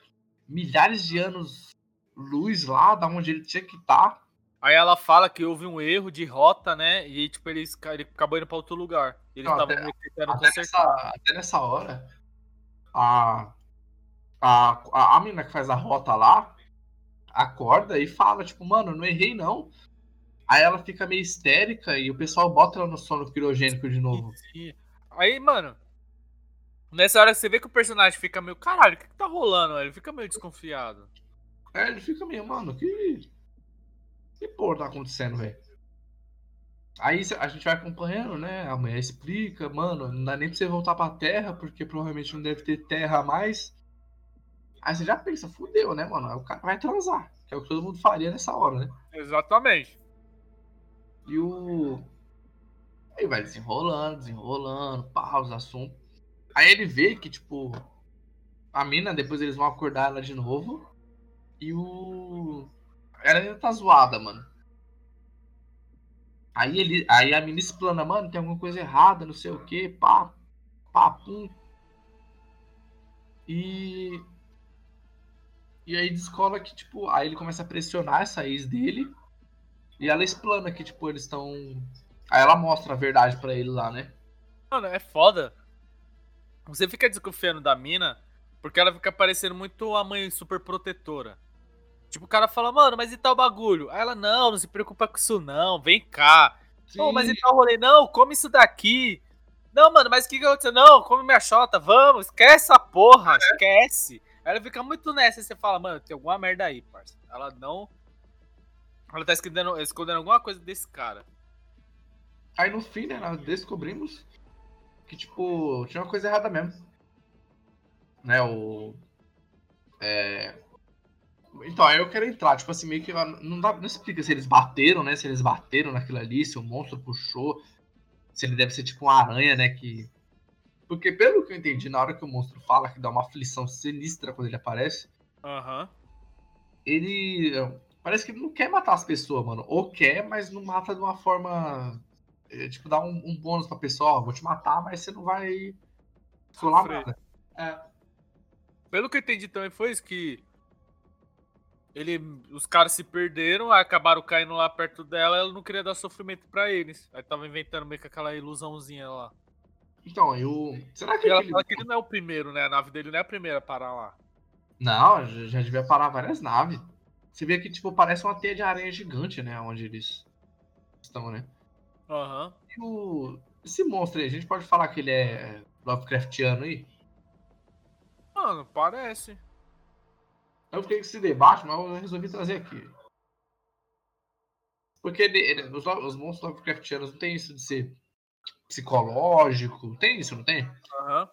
milhares de anos luz lá, da onde ele tinha que estar. Aí ela fala que houve um erro de rota, né? E tipo, eles, ca- ele acabou indo pra outro lugar. Eles Não, estavam até- Até nessa, até nessa hora, a, a, a, a menina que faz a rota lá acorda e fala, tipo, mano, não errei não. Aí ela fica meio histérica e o pessoal bota ela no sono criogênico de novo. Aí, mano, nessa hora você vê que o personagem fica meio, caralho, o que, que tá rolando? Ele fica meio desconfiado. Aí ele fica meio, mano, que. Que porra tá acontecendo, velho? Aí a gente vai acompanhando, né? A mulher explica, mano, não dá nem pra você voltar pra terra, porque provavelmente não deve ter terra mais. Aí você já pensa, fudeu, né, mano? Aí o cara vai transar, que é o que todo mundo faria nessa hora, né? Exatamente. E o. Aí vai desenrolando, desenrolando, pá, os assuntos. Aí ele vê que, tipo, a mina, depois eles vão acordar ela de novo. E o. Ela ainda tá zoada, mano. Aí ele. Aí a mina explana, mano, tem alguma coisa errada, não sei o que, pá, pá, pum. E. E aí descola que, tipo, aí ele começa a pressionar essa ex dele. E ela explana que, tipo, eles estão. Aí ela mostra a verdade pra ele lá, né? Mano, é foda. Você fica desconfiando da mina porque ela fica parecendo muito a mãe super protetora. Tipo, o cara fala, mano, mas e tal bagulho? Aí ela, não, não se preocupa com isso não, vem cá. Ô, mas e tal rolê? Não, come isso daqui. Não, mano, mas o que que aconteceu? Não, come minha chota, vamos, esquece essa porra, esquece. Aí ela fica muito nessa e você fala, mano, tem alguma merda aí, parça. Ela não... Ela tá escondendo, escondendo alguma coisa desse cara. Aí no fim, né, nós descobrimos que, tipo, tinha uma coisa errada mesmo. Né, o. É. Então, aí eu quero entrar, tipo assim, meio que. Não, dá, não explica se eles bateram, né? Se eles bateram naquilo ali, se o monstro puxou. Se ele deve ser tipo uma aranha, né? Que. Porque pelo que eu entendi, na hora que o monstro fala, que dá uma aflição sinistra quando ele aparece, Aham. ele. Parece que ele não quer matar as pessoas, mano. Ou quer, mas não mata de uma forma é, tipo, dar um, um bônus pra pessoa, ó, vou te matar, mas você não vai falar Sofrer. nada. É. Pelo que eu entendi também foi isso que ele, os caras se perderam, acabaram caindo lá perto dela, ela não queria dar sofrimento pra eles. Aí tava inventando meio que aquela ilusãozinha lá. Então, eu. Será que E ela fala que ele não é o primeiro, né? A nave dele não é a primeira a parar lá. Não, já já devia parar várias naves. Você vê que, tipo, parece uma teia de aranha gigante, né? Onde eles estão, né? Aham. E o... Esse monstro aí, a gente pode falar que ele é Lovecraftiano aí? Mano, parece. Eu fiquei com esse debate, mas eu resolvi trazer aqui. Porque ele- ele- os, os monstros Lovecraftianos não tem isso de ser psicológico. Tem isso, não tem? Aham.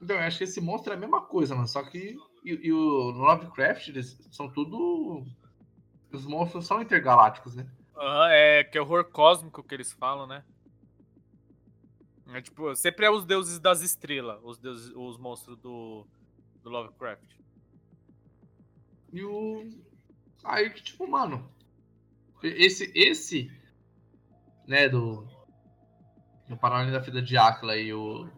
Então, eu acho que esse monstro é a mesma coisa, mano. Só que. E, e o no Lovecraft, eles são tudo. Os monstros são intergalácticos, né? Aham, é que é horror cósmico que eles falam, né? É tipo, sempre é os deuses das estrelas, os deuses, os monstros do, do Lovecraft. E o. Aí, que, tipo, mano. Esse. Esse. Né, do. Do Paralelo da Vida de Áquila e o.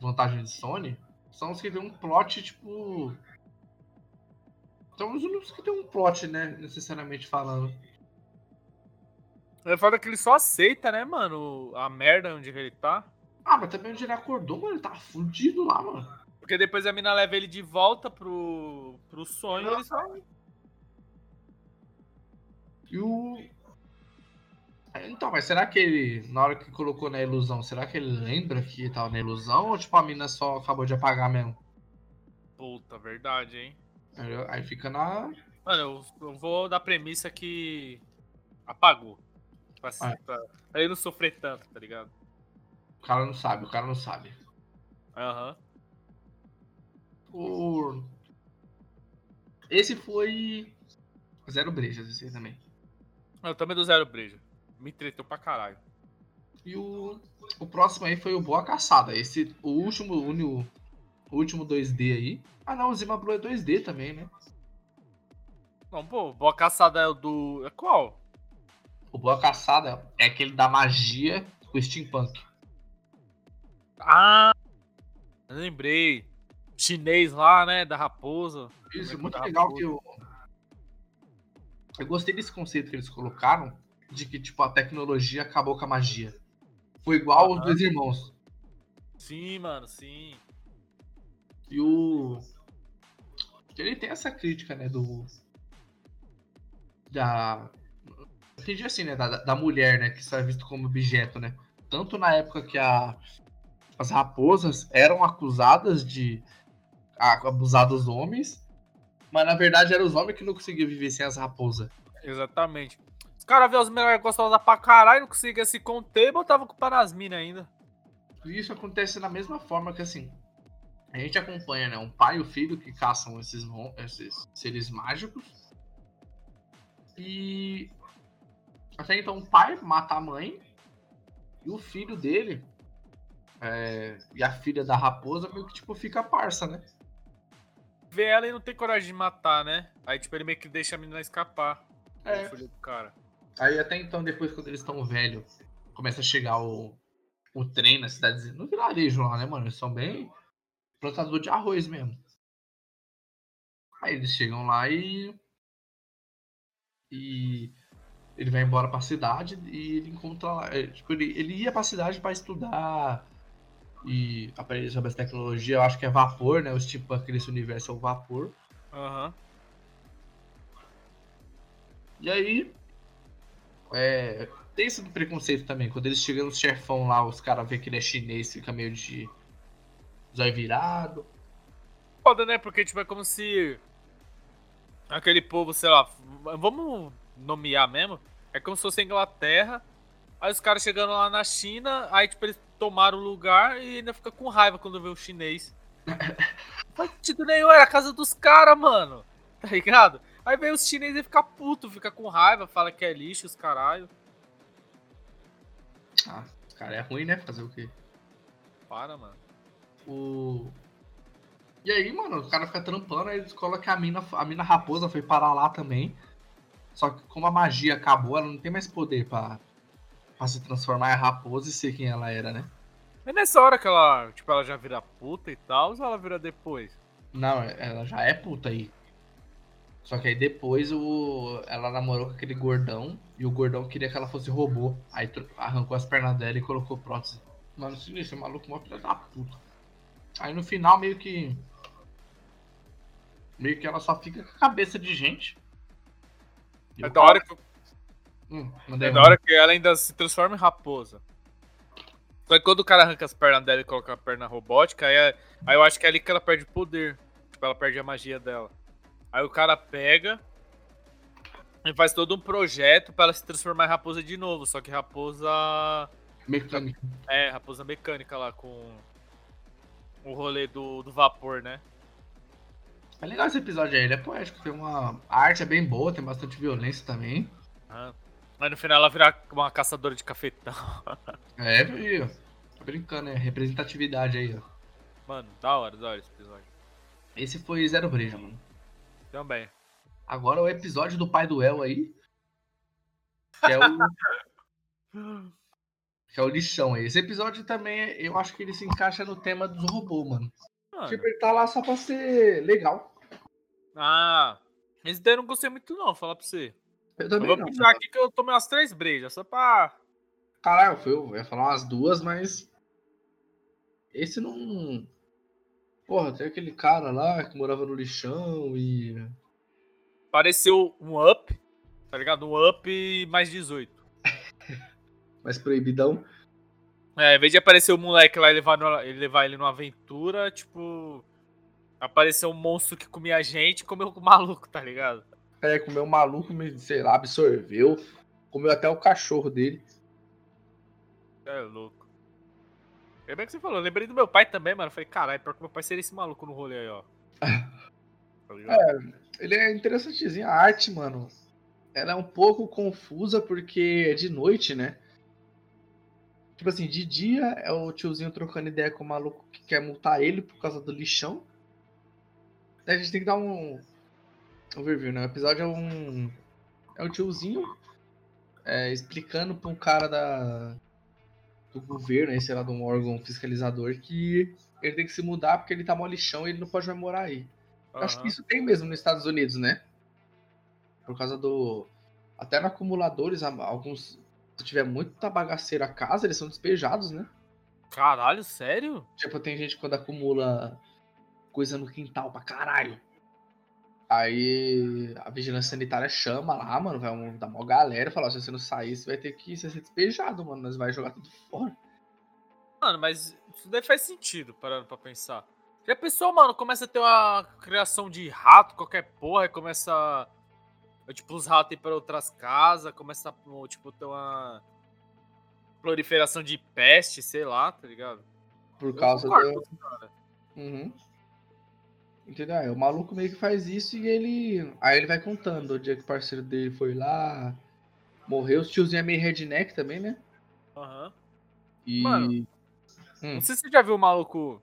Vantagem de Sony. São os que tem um plot, tipo. São os únicos que tem um plot, né? Necessariamente falando. É foda que ele só aceita, né, mano, a merda onde ele tá. Ah, mas também onde ele acordou, mano, ele tá fudido lá, mano. Porque depois a mina leva ele de volta pro, pro sonho e ele só. E o. Então, mas será que ele, na hora que colocou na ilusão, será que ele lembra que tava na ilusão? Ou tipo, a mina só acabou de apagar mesmo? Puta, verdade, hein? Aí, aí fica na. Mano, eu, eu vou dar premissa que apagou. Pra, Ah. pra, pra ele não sofrer tanto, tá ligado? O cara não sabe, o cara não sabe. Aham. O... Esse foi. Zero brejas, esse aí também. Eu também do Zero Breja. Me tretou pra caralho. E o, o próximo aí foi o Boa Caçada. Esse, o último, o o último 2D aí. Ah não, o Zima Blue é 2D também, né? Não, pô, boa caçada é o do. É qual? O Boa Caçada é aquele da magia com steampunk. Ah! Lembrei. Chinês lá, né? Da raposa. Isso, é muito legal que eu. Eu gostei desse conceito que eles colocaram de que, tipo, a tecnologia acabou com a magia. Foi igual os Aham. dois irmãos. Sim, mano, sim. E o. Ele tem essa crítica, né, do. Da. Entendi assim, né? Da, da mulher, né? Que só é visto como objeto, né? Tanto na época que a, as raposas eram acusadas de a- abusar dos homens, mas na verdade eram os homens que não conseguiam viver sem as raposas. Exatamente. Os caras vê as mulheres gostosas pra caralho, não conseguia se conter e botava culpa nas minas ainda. Isso acontece da mesma forma que assim. A gente acompanha, né? Um pai e o filho que caçam esses, esses seres mágicos. E. Até então o pai mata a mãe. E o filho dele. é, e a filha da raposa meio que tipo fica parça, né? Vê ela e não tem coragem de matar, né? Aí, tipo, ele meio que deixa a menina escapar. É. Do cara. Aí até então, depois, quando eles estão velhos, começa a chegar o, o trem na cidadezinha. No vilarejo lá, né, mano? Eles são bem plantador de arroz mesmo. Aí eles chegam lá e. E. Ele vai embora pra cidade e ele encontra lá. é, Tipo, ele, ele ia pra cidade pra estudar e aprender sobre as tecnologias. Eu acho que é vapor, né? Os tipo aquele universo é o vapor. Aham. E aí. É, tem esse preconceito também. Quando eles chegam no chefão lá, os caras vê que ele é chinês, fica meio de. Zóio virado. Foda, né? Porque, tipo, é como se. Aquele povo, sei lá. Vamos nomear mesmo? É como se fosse a Inglaterra. Aí os caras chegando lá na China, aí, tipo, eles tomaram o lugar e ainda fica com raiva quando vê o chinês. Faz sentido nenhum, era a casa dos caras, mano. Tá ligado? Aí vem os chineses e fica puto, fica com raiva, fala que é lixo, os caralho. Ah, os caras é ruim, né? Fazer o quê? Para, mano. O. E aí, mano, o cara fica trampando, aí descola que a mina, a mina raposa foi parar lá também. Só que como a magia acabou, ela não tem mais poder pra, pra se transformar em raposa e ser quem ela era, né? É nessa hora que ela, tipo, ela já vira puta e tal, ou ela vira depois? Não, ela já é puta aí. Só que aí depois o... ela namorou com aquele gordão e o gordão queria que ela fosse robô. Aí arrancou as pernas dela e colocou prótese. Mano, sinistro, maluco, uma filha da puta. Aí no final meio que. Meio que ela só fica com a cabeça de gente. É o da hora que, Hum, é da hora que ela ainda se transforma em raposa. Só que quando o cara arranca as pernas dela e coloca a perna robótica, aí, é- aí eu acho que é ali que ela perde poder. Tipo, ela perde a magia dela. Aí o cara pega e faz todo um projeto pra ela se transformar em raposa de novo. Só que raposa. Mecânica. É, raposa mecânica lá com o rolê do, do vapor, né? É legal esse episódio aí, ele é poético, tem uma. A arte é bem boa, tem bastante violência também. Ah. Aí no final ela vira uma caçadora de cafetão. É, viu? Tô brincando, é representatividade aí, ó. Mano, da hora, da hora esse episódio. Esse foi Zero Breja, mano. Também. Agora o episódio do pai do El aí. Que é o. que é o lixão aí. Esse episódio também, eu acho que ele se encaixa no tema dos robôs, mano. Mano. Tipo, ele tá lá só pra ser legal. Ah, esse daí eu não gostei muito não, falar pra você. Eu Eu também vou não. puxar aqui que eu tomei umas três brejas, só pra... Caralho, foi- eu ia falar umas duas, mas. Esse não. Porra, tem aquele cara lá que morava no lixão e. Pareceu um up, tá ligado? Um up mais 18. Mais proibidão. É, em vez de aparecer o moleque lá e levar, no- ele levar ele numa aventura, tipo... Apareceu um monstro que comia a gente e comeu o maluco, tá ligado? É, comeu um maluco, me- sei lá, absorveu. Comeu até o cachorro dele. É louco. É bem que você falou, eu lembrei do meu pai também, mano. Eu falei, caralho, pior que meu pai seria esse maluco no rolê aí, ó. Tá ligado? Ele é interessantezinho. A arte, mano, ela é um pouco confusa porque é de noite, né? Tipo assim, de dia é o tiozinho trocando ideia com o maluco que quer multar ele por causa do lixão. Daí a gente tem que dar um overview, né? O episódio é um. É um tiozinho é, explicando pra um cara da. do governo, aí, sei lá, de um órgão fiscalizador, que ele tem que se mudar porque ele tá mó lixão e ele não pode mais morar aí. Eu Acho que isso tem mesmo nos Estados Unidos, né? Por causa do. Até no acumuladores, alguns. Se tiver muita bagaceira a casa, eles são despejados, né? Caralho, sério? Tipo, tem gente quando acumula coisa no quintal pra caralho. Aí a vigilância sanitária chama lá, mano, vai um, dar uma galera e fala, se você não sair, você vai ter que ser despejado, mano. Nós vai jogar tudo fora. Mano, mas isso daí faz sentido, parando pra pensar. Já pensou, mano, começa a ter uma criação de rato, qualquer porra, e começa. Tipo, os ratos ir pra outras casas, começa a, tipo, ter uma proliferação de peste, sei lá, tá ligado? Por causa do. Uhum. Entendeu? O maluco meio que faz isso e ele. Aí ele vai contando o dia que o parceiro dele foi lá. Morreu. Os tiozinho é meio redneck também, né? Aham. E. Mano. Hum. Não sei se você já viu o maluco.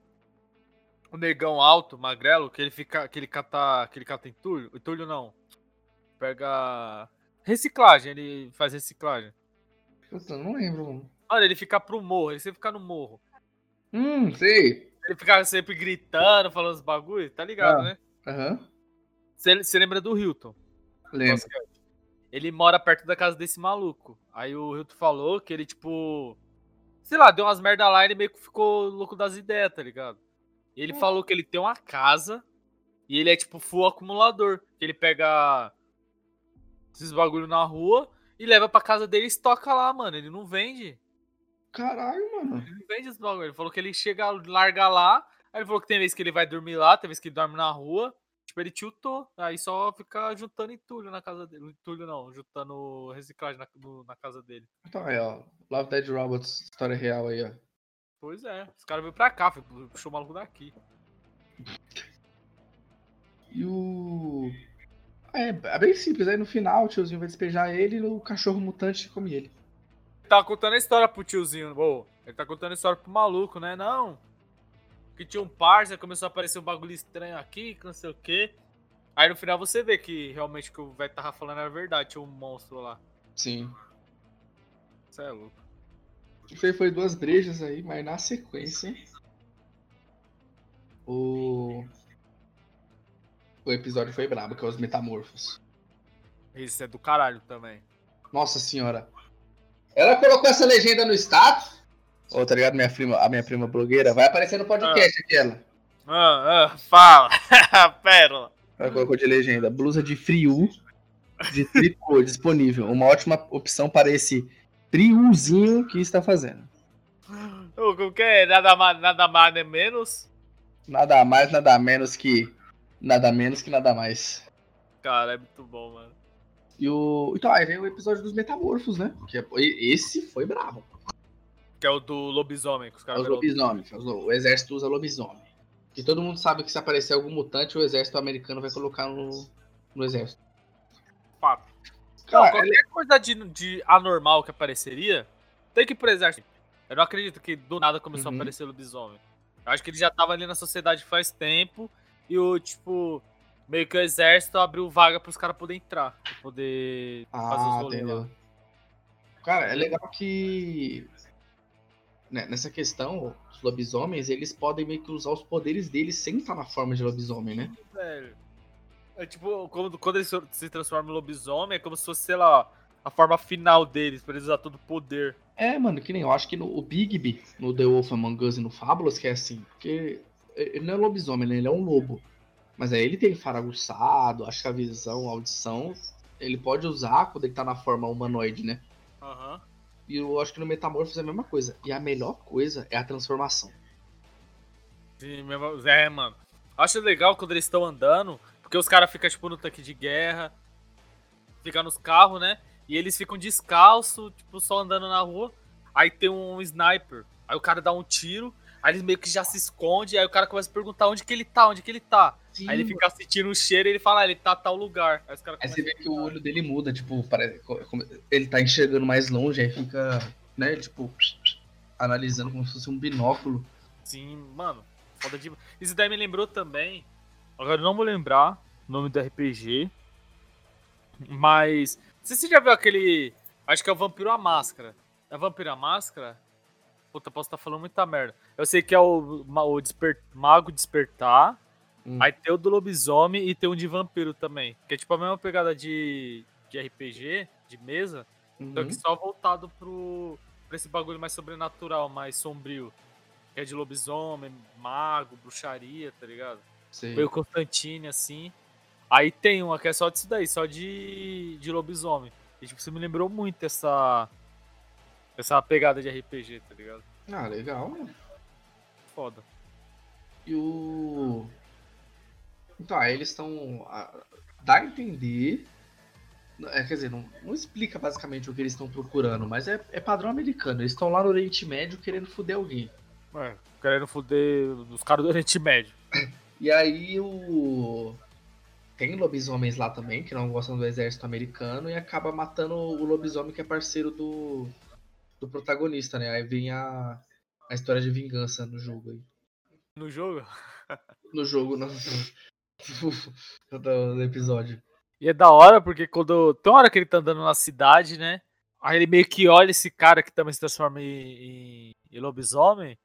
O negão alto, magrelo, que ele fica. que ele cata. que ele cata entulho. Entulho não. Pega. Reciclagem, ele faz reciclagem. Puta, não lembro, mano. Mano, ele fica pro morro, ele sempre fica no morro. Hum, sei. Ele fica sempre gritando, falando os bagulho, tá ligado, Ah. né? Aham. Você você lembra do Hilton? Lembro. Ele mora perto da casa desse maluco. Aí o Hilton falou que ele, tipo. Sei lá, deu umas merda lá e ele meio que ficou louco das ideias, tá ligado? E ele falou que ele tem uma casa e ele é, tipo, full acumulador. Ele pega esses bagulho na rua e leva pra casa dele e estoca lá, mano. Ele não vende. Caralho, mano. Ele não vende esse bagulho. Ele falou que ele chega, larga lá. Aí ele falou que tem vez que ele vai dormir lá, tem vez que ele dorme na rua. Tipo, ele tiltou. Aí só fica juntando entulho na casa dele. Entulho não, juntando reciclagem na, no- na casa dele. Então aí, ó. Love Dead Robots, história real aí, ó. Pois é. Os caras veio pra cá, puxou o maluco daqui. E o. É, é bem simples. Aí no final o tiozinho vai despejar ele e o cachorro mutante come ele. Ele tava contando a história pro tiozinho. Ô, ele tá contando a história pro maluco, né? Não. Que tinha um parça, começou a aparecer um bagulho estranho aqui, que não sei o quê. Aí no final você vê que realmente o que o velho tava falando era verdade, tinha um monstro lá. Sim. Isso é louco. Isso aí foi duas brejas aí, mas na sequência. O. O episódio foi brabo, que é os metamorfos. Esse é do caralho também. Nossa senhora. Ela colocou essa legenda no status. Ô, tá ligado? Minha prima, a minha prima blogueira. Vai aparecer no podcast aquela. Ah, ah, fala. Pérola. Ela colocou de legenda. Blusa de frio de tricô disponível. Uma ótima opção para esse friozinho que está fazendo. Como que é? Nada mais, nada mais nem menos? Nada mais, nada menos que. Nada menos que nada mais. Cara, é muito bom, mano. E o. Então, aí vem o episódio dos metamorfos, né? Que é- Esse foi brabo. Que é o do lobisomem, que os É caras os viram- lobisomens. O exército usa lobisomem. E todo mundo sabe que se aparecer algum mutante, o exército americano vai colocar no, no exército. Fato. Cara, Não, qualquer coisa de, de anormal que apareceria, tem que ir pro exército. Eu não acredito que do nada começou Uhum. a aparecer lobisomem. Eu acho que ele já tava ali na sociedade faz tempo e o, tipo, meio que o exército abriu vaga pros caras poderem entrar. Pra poder fazer os Ah, rolês lá. Cara, é legal que né, nessa questão, os lobisomens, eles podem meio que usar os poderes deles sem estar na forma de lobisomem, né? Velho. É tipo, quando, quando eles se transformam em lobisomem, é como se fosse, sei lá, a forma final deles, pra eles usar todo o poder. É, mano, que nem eu acho que no o Bigby, no The Wolf Among Us e no Fábulas, que é assim, porque ele não é lobisomem, né? Ele é um lobo. Mas aí ele tem faro aguçado, acho que a visão, a audição, ele pode usar quando ele tá na forma humanoide, né? Aham. E eu acho que no Metamorphos é a mesma coisa. E a melhor coisa é a transformação. Sim. É, mano. Acho legal quando eles estão andando, porque os caras ficam, tipo, no tanque de guerra, ficam nos carros, né? E eles ficam descalço, tipo, só andando na rua. Aí tem um sniper. Aí o cara dá um tiro, aí eles meio que já se esconde, aí o cara começa a perguntar onde que ele tá, onde que ele tá. Aí ele fica sentindo o cheiro e ele fala, ah, ele tá a tal lugar. Aí Aí você vê que o olho dele muda, tipo, parece, ele tá enxergando mais longe, aí fica, né, tipo, analisando como se fosse um binóculo. Sim, mano, foda demais. Isso daí me lembrou também. Agora eu não vou lembrar o nome do RPG. Mas. Não sei se você já viu aquele. Acho que é o Vampiro à Máscara. É Vampiro à Máscara? Puta, posso estar falando muita merda. Eu sei que é o, o Desper- Mago Despertar. Hum. Aí tem o do lobisomem e tem um de vampiro também. Que é tipo a mesma pegada de, de RPG, de mesa. Só Uhum. que só voltado pro, pra esse bagulho mais sobrenatural, mais sombrio. Que é de lobisomem, mago, bruxaria, tá ligado? Sei. Meio Constantine, assim. Aí tem uma que é só disso daí, só de, de lobisomem. E tipo, você me lembrou muito essa. Essa pegada de RPG, tá ligado? Ah, legal, mano. Foda. E o. Então, aí eles estão. Dá a entender. É, quer dizer, não, não explica basicamente o que eles estão procurando, mas é, é padrão americano. Eles estão lá no Oriente Médio querendo foder alguém. É, querendo foder os caras do Oriente Médio. E aí o. Tem lobisomens lá também, que não gostam do exército americano, e acaba matando o lobisomem que é parceiro do, do protagonista, né? Aí vem a, a história de vingança no jogo aí. No jogo. No jogo, no, do, do episódio. E é da hora, porque quando. Tem uma hora que ele tá andando na cidade, né? Aí ele meio que olha esse cara que também se transforma em, em- em lobisomem.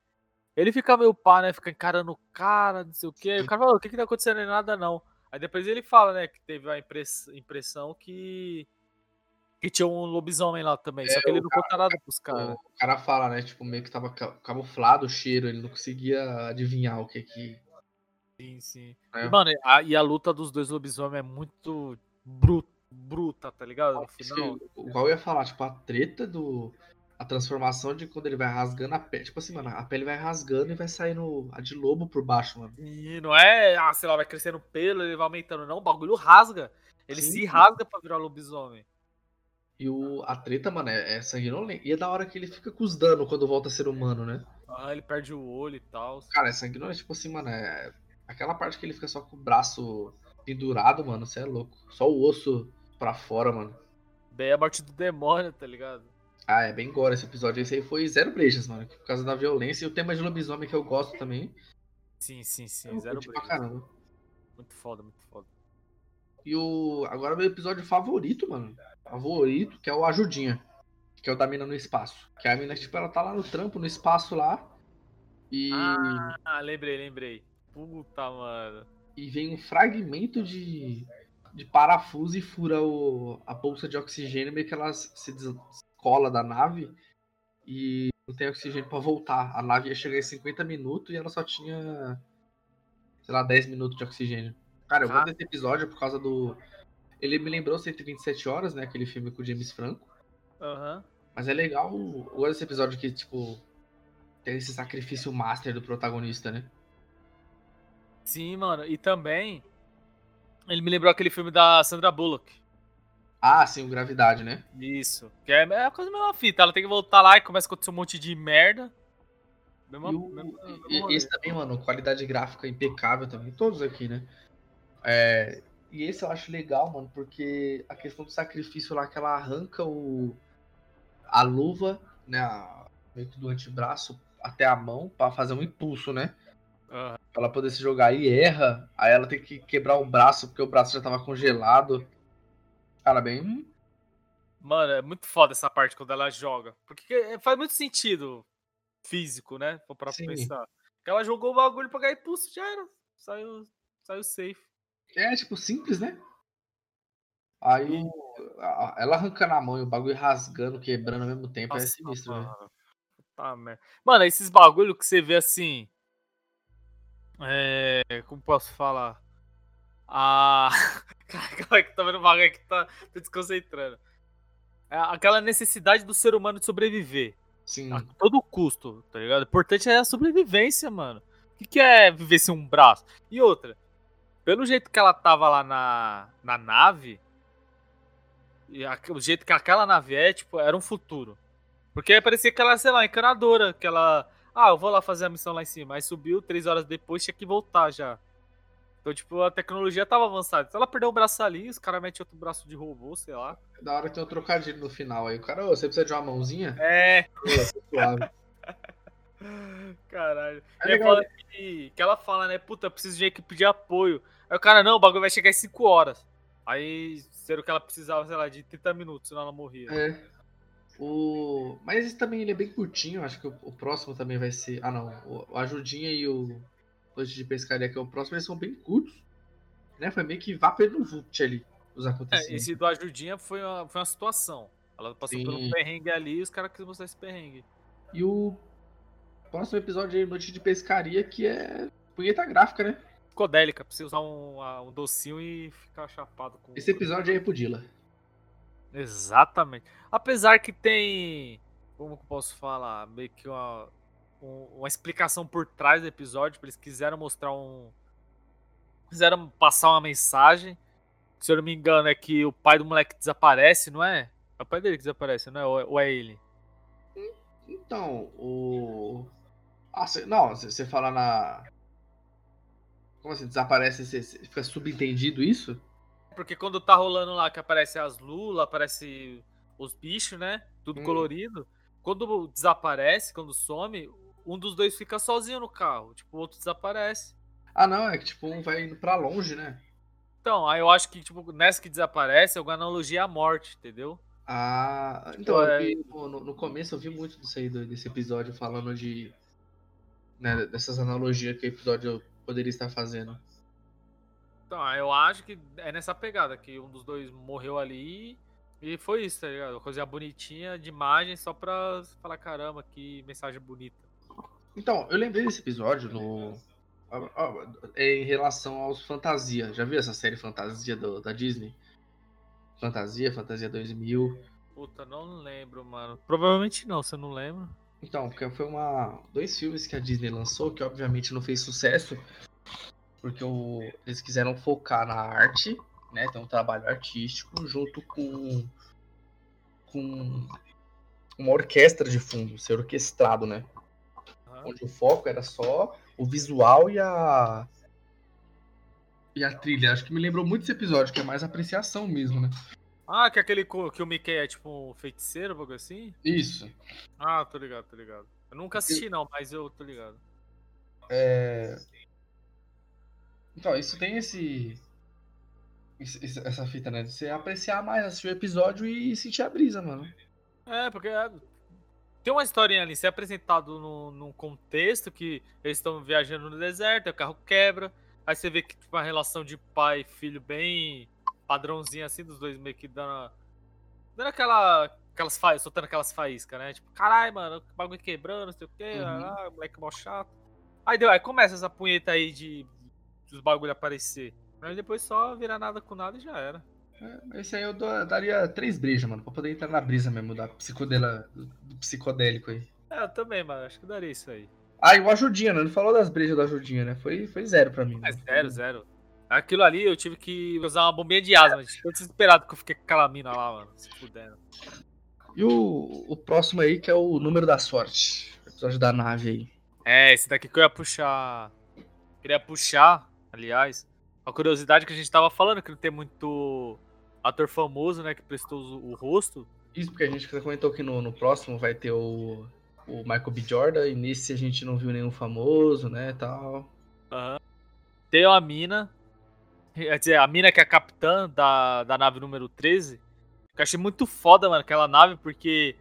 Ele fica meio pá, né? Fica encarando o cara, não sei o quê. Aí o cara fala, o que que tá acontecendo aí? Nada não. Aí depois ele fala, né, que teve a impress- impressão que. Que tinha um lobisomem lá também. só É, que ele o não conta nada pros caras. O cara fala, né? Tipo, meio que tava ca- camuflado o cheiro, ele não conseguia adivinhar o que que. Sim, sim. É. E, mano, a, e a luta dos dois lobisomens é muito bru- bruta, tá ligado? No final. Igual eu ia falar, tipo, a treta do. A transformação de quando ele vai rasgando a pele. Tipo assim, mano, a pele vai rasgando e vai saindo a de lobo por baixo, mano. E não é, ah, sei lá, vai crescendo pelo, ele vai aumentando, não. O bagulho rasga. Ele Sim. se rasga pra virar lobisomem. E o, a treta, mano, é, é sanguinolenta. E é da hora que ele fica com os danos quando volta a ser humano, né? Ah, ele perde o olho e tal. Cara, é sanguinolento, tipo assim, mano, é. Aquela parte que ele fica só com o braço pendurado, mano, você é louco. Só o osso pra fora, mano. Daí é a morte do demônio, tá ligado? Ah, é bem gore esse episódio. Esse aí foi zero brejas, mano. Por causa da violência e o tema de lobisomem que eu gosto também. Sim, sim, sim. Eu Zero curti pra break. caramba. Muito foda, muito foda. E o. Agora meu episódio favorito, mano. Favorito, que é o Ajudinha. Que é o da mina no espaço. Que a mina, tipo, ela tá lá no trampo, no espaço lá. E, Ah, lembrei, lembrei. Puta, mano. e vem um fragmento de, de parafuso e fura o, a bolsa de oxigênio, meio que ela se descola da nave e não tem oxigênio pra voltar. A nave ia chegar em 50 minutos e ela só tinha, sei lá, 10 minutos de oxigênio. Cara, eu Ah. gosto desse episódio por causa do. Ele me lembrou 127 horas, né? Aquele filme com o James Franco. Aham. Mas é legal. Eu gosto desse episódio que, tipo, tem esse sacrifício master do protagonista, né? Sim, mano. E também. Ele me lembrou aquele filme da Sandra Bullock. Ah, sim, o Gravidade, né? Isso. Que é é a coisa mesma fita. Ela tem que voltar lá e começa a acontecer um monte de merda. Mesma, o- mesma- rolê. esse também, mano, qualidade gráfica impecável também. Todos aqui, né? É, e esse eu acho legal, mano, porque a questão do sacrifício lá, que ela arranca o, a luva, né? a- meio que do antebraço até a mão pra fazer um impulso, né? Aham. Pra ela poder se jogar e erra. Aí ela tem que quebrar o braço porque o braço já tava congelado. Cara, bem. Mano, é muito foda essa parte quando ela joga. Porque é- faz muito sentido físico, né? Pra Sim. pensar. Porque ela jogou o bagulho pra ganhar impulso, já era. Saiu, saiu safe. É, tipo, simples, né? Aí ela arrancando a mão e o bagulho rasgando, quebrando ao mesmo tempo, é Nossa, sinistro, velho. mano. Tá, merda. Mano, esses bagulho que você vê assim. É. Como posso falar? A. Cara, que tá vendo o bagulho que tá, tá desconcentrando. É aquela necessidade do ser humano de sobreviver. Sim. A todo custo, tá ligado? O importante é a sobrevivência, mano. O que, que é viver sem um braço? E outra, pelo jeito que ela tava lá na, na nave, e a- o jeito que aquela nave é, tipo, era um futuro. Porque parecia que ela, sei lá, encanadora, que ela. Ah, eu vou lá fazer a missão lá em cima. Aí subiu, três horas depois tinha que voltar já. Então, tipo, a tecnologia tava avançada. Se ela perder o braço ali, os caras metem outro braço de robô, sei lá. Da hora tem um trocadilho no final aí. O cara, ô, você precisa de uma mãozinha? É, suave. Caralho. É legal, fala que, que ela fala, né? Puta, preciso de equipe de apoio. Aí o cara, não, o bagulho vai chegar em 5 horas. Aí, sendo que ela precisava, sei lá, de 30 minutos, senão ela morria. É. O... Mas esse também ele é bem curtinho. Acho que o, o próximo também vai ser. Ah, não. O, Ajudinha e o Noite de Pescaria, que é o próximo, eles são bem curtos. Né? Foi meio que vapor no VUPT ali, os É, acontecimentos. esse do Ajudinha foi uma, foi uma situação. Ela passou por um Sim. perrengue ali e os caras queriam mostrar esse perrengue. E o próximo episódio aí, Noite de Pescaria, que é punheta gráfica, né? Psicodélica, pra você usar um, um docinho e ficar chapado com. Esse episódio aí é pro Dila. Exatamente. Apesar que tem. Como que posso falar? Meio que uma, um- uma explicação por trás do episódio. Eles quiseram mostrar um. Quiseram passar uma mensagem. Se eu não me engano, é que o pai do moleque desaparece, não é? É o pai dele que desaparece, não é? Ou é- é ele? Então, o. Ah, cê- não, você fala na. Como assim? Desaparece, cê fica subentendido isso? Porque quando tá rolando lá que aparece as lulas, aparece os bichos, né? Tudo Hum. colorido. Quando desaparece, quando some, um dos dois fica sozinho no carro. Tipo, o outro desaparece. Ah, não, é que tipo, um vai indo pra longe, né? Então, aí eu acho que, tipo, nessa que desaparece é uma analogia à morte, entendeu? Ah, então, eu É. vi, no, no começo eu vi muito disso aí, desse episódio, falando de. Né, dessas analogias que o episódio poderia estar fazendo. Então, aí eu acho que é nessa pegada, que um dos dois morreu ali e foi isso, tá ligado? Coisa bonitinha de imagem só pra falar, caramba, que mensagem bonita. Então, eu lembrei desse episódio no. ó, Em relação aos Fantasia. Já viu essa série Fantasia do- da Disney? Fantasia, Fantasia 2000. Puta, não lembro, mano. Provavelmente não, você não lembra? Então, porque foi uma dois filmes que a Disney lançou que obviamente não fez sucesso, porque o- eles quiseram focar na arte, né, ter um trabalho artístico junto com com uma orquestra de fundo, ser orquestrado, né? Onde o foco era só o visual e a e a trilha. Acho que me lembrou muito esse episódio, que é mais apreciação mesmo, né? Ah, que aquele co- que o Mickey é tipo um feiticeiro, algo assim? Isso. Ah, tô ligado, tô ligado. Eu nunca assisti não, mas eu tô ligado. É... Então, isso tem esse... Essa fita, né? De você apreciar mais, assistir o episódio e sentir a brisa, mano. É, porque é, tem uma historinha ali, ser apresentado no, num contexto que eles estão viajando no deserto, o carro quebra, aí você vê que tipo, uma relação de pai e filho bem padrãozinha assim, dos dois meio que dando, dando aquela, aquelas faíscas, soltando aquelas faíscas, né? Tipo, caralho, mano, o bagulho quebrando, não sei o quê, Uhum. ah, moleque mó chato. Aí deu, aí começa essa punheta aí de dos bagulho aparecer. Aí depois só vira nada com nada e já era. É, Esse aí eu daria três brejas, mano, pra poder entrar na brisa mesmo, da psicodela, do psicodélico aí. É, eu também, mano, acho que daria isso aí. Ah, e o Ajudinha, né? Não falou das brejas do Ajudinha, né? Foi, foi zero pra mim. É zero, zero. Aquilo ali eu tive que usar uma bombinha de asma. de Tô desesperado que eu fiquei com aquela mina lá, mano. Se fudendo. E o, o próximo aí, que é o número da sorte. O episódio da nave aí. É, esse daqui que eu ia puxar. Queria puxar, aliás. Uma curiosidade que a gente tava falando, que não tem muito ator famoso, né? Que prestou o, o rosto. Isso porque a gente comentou que no, no próximo vai ter o, o Michael B. Jordan, e nesse a gente não viu nenhum famoso, né, tal. Aham. Tem uma mina. Quer dizer, a mina que é a capitã da, da nave número 13. Que eu achei muito foda, mano, aquela nave, porque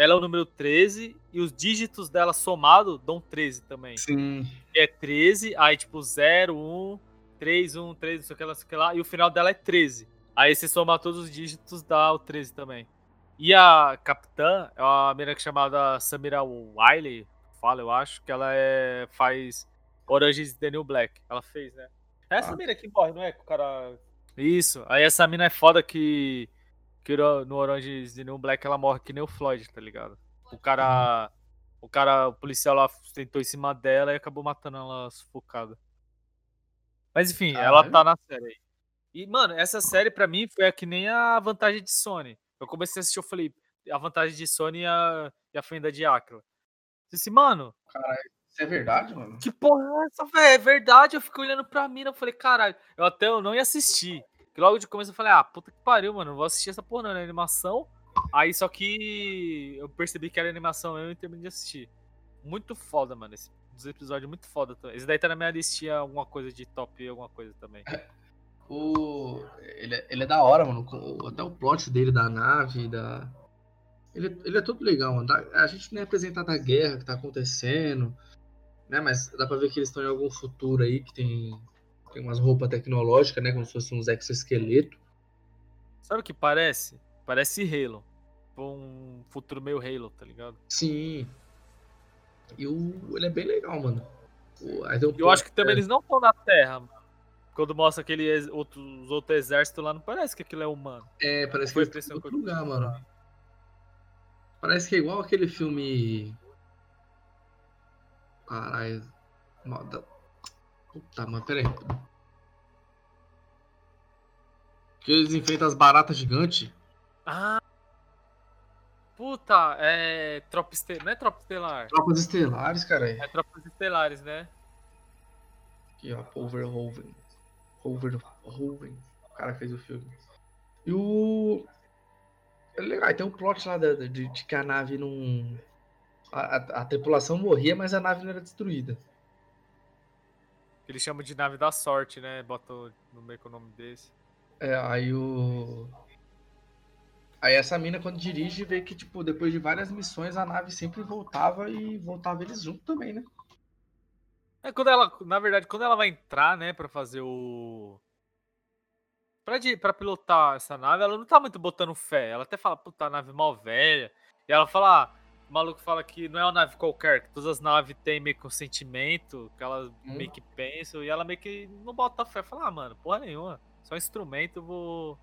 ela é o número 13 e os dígitos dela somado dão 13 também. Sim. Que é 13, aí tipo 0, 1, 3, 1, 3, não sei o que lá, não sei o que lá, e o final dela é 13. Aí você somar todos os dígitos dá o 13 também. E a capitã é uma menina é chamada Samira Wiley, fala, eu acho, que ela é, faz Orange is the New Black. Ela fez, né? É essa Ah. mina que morre, não é? Que o cara. Isso. Aí essa mina é foda que, que no Orange is the New Black ela morre que nem o Floyd, tá ligado? O cara. O cara, o policial lá tentou em cima dela e acabou matando ela sufocada. Mas enfim, ela Caralho. tá na série aí. E, mano, essa série pra mim foi a que nem a vantagem de Sony. Eu comecei a assistir, eu falei, a vantagem de Sony e a, e a fenda de Aquila. Disse, mano, Isso é verdade, mano? que porra é essa, velho? É verdade, eu fiquei olhando pra mina, eu falei, caralho, eu até eu não ia assistir. Que logo de começo eu falei, ah, puta que pariu, mano, não vou assistir essa porra não, é animação. Aí só que eu percebi que era animação mesmo e terminei de assistir. Muito foda, mano, esse dos episódios muito foda também. Esse daí tá na minha listinha alguma coisa de top alguma coisa também. O... Ele, é, ele é da hora, mano. Até o plot dele da nave, da. Ele, ele é todo legal, mano. Dá- A gente nem é apresentado a guerra que tá acontecendo, né? Mas dá pra ver que eles estão em algum futuro aí que tem, tem umas roupas tecnológicas, né? Como se fossem uns exoesqueletos. Sabe o que parece? Parece Halo. Um futuro meio Halo, tá ligado? Sim. E o... ele é bem legal, mano. O- Eu acho que também eles não estão na Terra, mano. Quando mostra aquele ex- outro, os outros exércitos lá, não parece que aquilo é humano. É, parece que Foi impressão em outro que lugar, mano. Parece que é igual aquele filme. Caralho. Mal da- Puta, mano, pera aí. Que eles enfrentam as baratas gigantes. Ah! Puta, é. Tropa Estelar. Não é Tropa Estelar. Tropas estelares, cara. É Tropas Estelares, né? Aqui, ó. Overhoven. Overhoven. O cara que fez o filme. E o. É legal, tem um plot lá da- de, de que a nave não. A, a- a tripulação morria, mas a nave não era destruída. Eles chamam de nave da sorte, né? Botam no meio com o nome desse. É, aí o. Aí essa mina, quando dirige, vê que, tipo, depois de várias missões, a nave sempre voltava e voltava eles junto também, né? É quando ela, na verdade, quando ela vai entrar, né, pra fazer o Pra, de, pra pilotar essa nave, ela não tá muito botando fé. Ela até fala, puta, a nave mal velha. E ela fala, ah, o maluco fala que não é uma nave qualquer, que todas as naves têm meio que um sentimento, que elas meio que pensam, e ela meio que não bota fé. Fala, ah, mano, porra nenhuma. Só um instrumento, vou.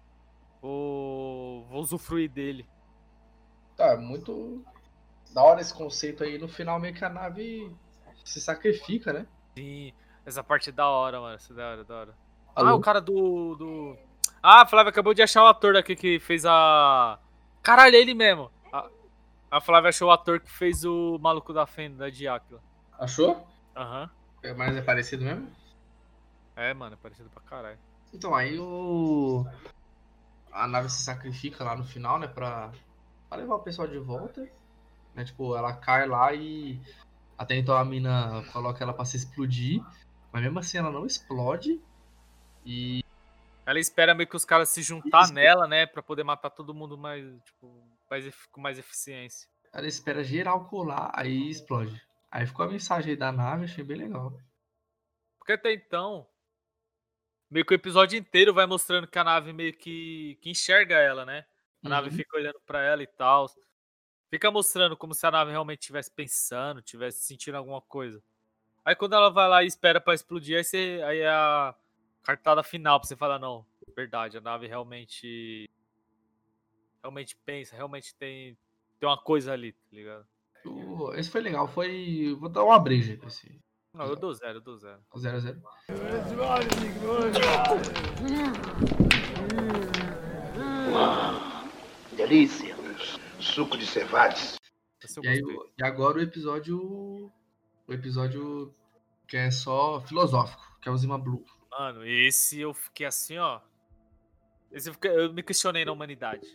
Vou. Vou usufruir dele. Tá, muito da hora esse conceito aí. No final, meio que a nave se sacrifica, né? Sim, essa parte é da hora, mano. Essa é da hora, da hora. Alô? Ah, o cara do. do... Ah, a Flávia acabou de achar o ator daqui que fez a. Caralho, é ele mesmo. A, Flávia achou o ator que fez o maluco da fenda de Aquila. Achou? Aham. É, Mas é parecido mesmo? É, mano, é parecido pra caralho. Então, aí o. A nave se sacrifica lá no final, né? Pra, pra levar o pessoal de volta. Né? Tipo, ela cai lá e. Até então a mina coloca ela pra se explodir. Mas mesmo assim ela não explode. E. Ela espera meio que os caras se juntar Isso. nela, né? Pra poder matar todo mundo mais. Tipo, mais, com mais eficiência. Ela espera geral colar, aí explode. Aí ficou a mensagem aí da nave, achei bem legal. Porque até então, meio que o episódio inteiro vai mostrando que a nave meio que, que enxerga ela, né? A nave Uhum. fica olhando pra ela e tal. Fica mostrando como se a nave realmente estivesse pensando, estivesse sentindo alguma coisa. Aí quando ela vai lá e espera pra explodir, aí, você, aí é a cartada final pra você falar, não, verdade, a nave realmente. Realmente pensa, realmente tem, tem uma coisa ali, tá ligado? Esse foi legal, foi. Vou dar uma breja pra esse Não, eu dou zero, eu dou zero. 0x0. Delícia. Suco de cevades. E, aí, e agora o episódio. O episódio que é só filosófico, que é o Zima Blue. Mano, esse eu fiquei assim, ó. Esse eu, fiquei- eu me questionei na humanidade.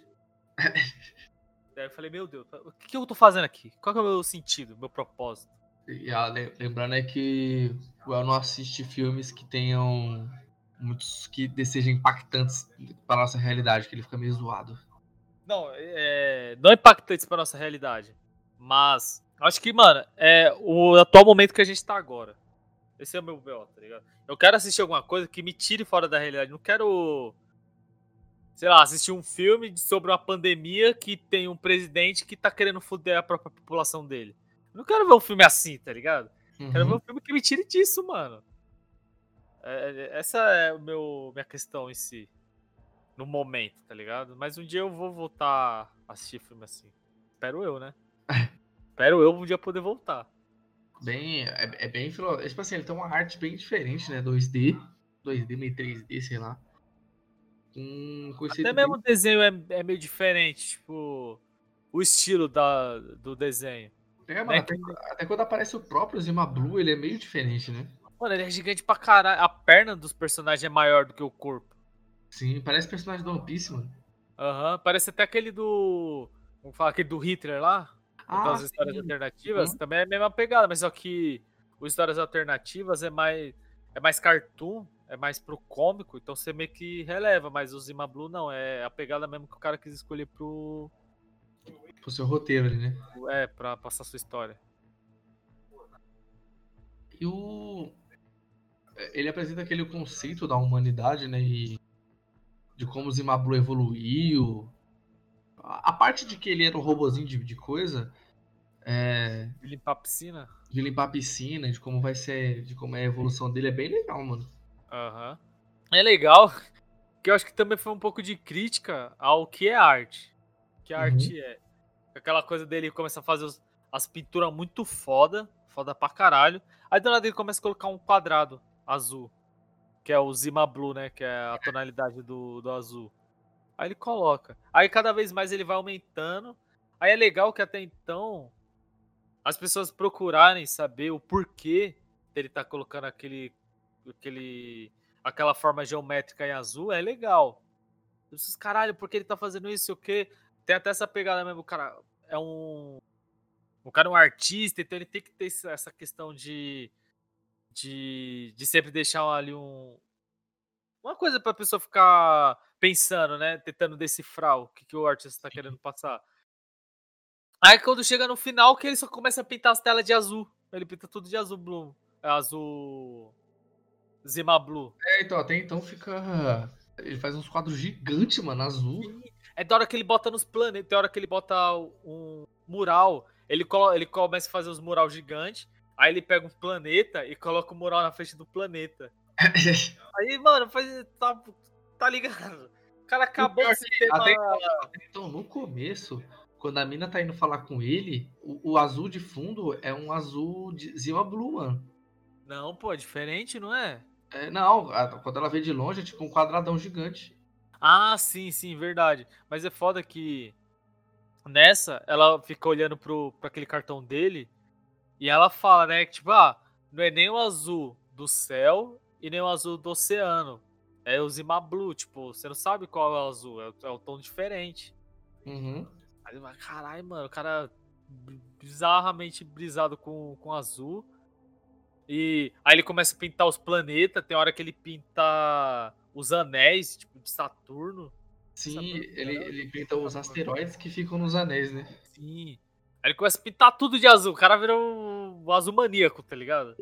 Daí eu falei, meu Deus, o que, eu tô fazendo aqui? Qual que é o meu sentido, meu propósito? E a- le- lembrando é que o El não assiste filmes que tenham muitos que sejam impactantes para nossa realidade, que ele fica meio zoado. Não, é, não é impactante pra nossa realidade. Mas, acho que, mano, é o atual momento que a gente tá agora. Esse é o meu BO, tá ligado? Eu quero assistir alguma coisa que me tire fora da realidade. Não quero, sei lá, assistir um filme sobre uma pandemia que tem um presidente que tá querendo foder a própria população dele. Eu não quero ver um filme assim, tá ligado? Quero ver Uhum. um filme que me tire disso, mano. É, é- essa é o meu, minha questão em si. No momento, tá ligado? Mas um dia eu vou voltar a assistir filme assim. Espero eu, né? Espero eu um dia poder voltar. Bem, é, é bem filo... é, Tipo assim, ele tem uma arte bem diferente, né? 2D. 2D, meio 3D, sei lá. Um Até mesmo o desenho é, é meio diferente, tipo. O estilo da, do desenho. É, mano, né, até, até quando aparece o próprio Zima Blue, ele é meio diferente, né? Mano, ele é gigante pra caralho. A perna dos personagens é maior do que o corpo. Sim, parece personagem do One Piece, mano. Aham. Parece até aquele do. Vamos falar aquele do Hitler lá. Então, as histórias sim. alternativas Uhum. também é a mesma pegada, mas só que os histórias alternativas é mais é mais cartoon, é mais pro cômico, então você meio que releva, mas o Zima Blue não, é a pegada mesmo que o cara quis escolher pro Pro seu roteiro ali, né? é para passar sua história. E o. Ele apresenta aquele conceito da humanidade, né? E de como o Zima Blue evoluiu. A parte de que ele era um robozinho de, de coisa, é, E limpar a piscina. de limpar a piscina, de como vai ser, de como é a evolução dele, é bem legal, mano. Aham. É legal que eu acho que também foi um pouco de crítica ao que é arte. Que a Uhum. arte é. Aquela coisa dele começar a fazer os- as pinturas muito foda, foda pra caralho. Aí do nada ele começa a colocar um quadrado azul, que é o Zima Blue, né? Que é a tonalidade do, do azul. Aí ele coloca. Aí cada vez mais ele vai aumentando. Aí é legal que até então as pessoas procurarem saber o porquê dele tá colocando aquele, aquele aquela forma geométrica em azul é legal. Vocês, caralho, por que ele tá fazendo isso? O quê? Tem até essa pegada mesmo, o cara é um. O cara é um artista, então ele tem que ter essa- questão de. De, de sempre deixar ali um. Uma coisa pra pessoa ficar pensando, né? Tentando decifrar o que, que o artista tá querendo passar. Aí quando chega no final, que ele só começa a pintar as telas de azul. Ele pinta tudo de azul blue. Azul. Zima Blue. É, então, até então fica. Ele faz uns quadros gigantes, mano, azul. É da hora que ele bota nos planetas, tem hora que ele bota um mural, ele, ele começa a fazer os mural gigantes, aí ele pega um planeta e coloca o mural na frente do planeta. Aí, mano, faz, tá, tá ligado? O cara acabou de ter até. Então, no começo, quando a mina tá indo falar com ele, o, o azul de fundo é um azul de Zima Blue, mano. Não, pô, é diferente, não é? É, não, quando ela vê de longe é tipo um quadradão gigante. Ah, sim, sim, verdade. Mas é foda que nessa ela fica olhando pro, pra aquele cartão dele e ela fala, né, que tipo, ah, não é nem o azul do céu e nem o azul do oceano. É o Zima Blue, tipo, você não sabe qual é o azul, é, o- é o tom diferente. Uhum. Aí caralho, mano, o cara bizarramente brisado com, com azul. E aí ele começa a pintar os planetas, tem hora que ele pinta os anéis, tipo, de Saturno. Sim, Essa ele, bandeira- ele pinta os asteroides que ficam nos anéis, né? Sim. Aí ele começa a pintar tudo de azul. O cara vira um, um azul maníaco, tá ligado?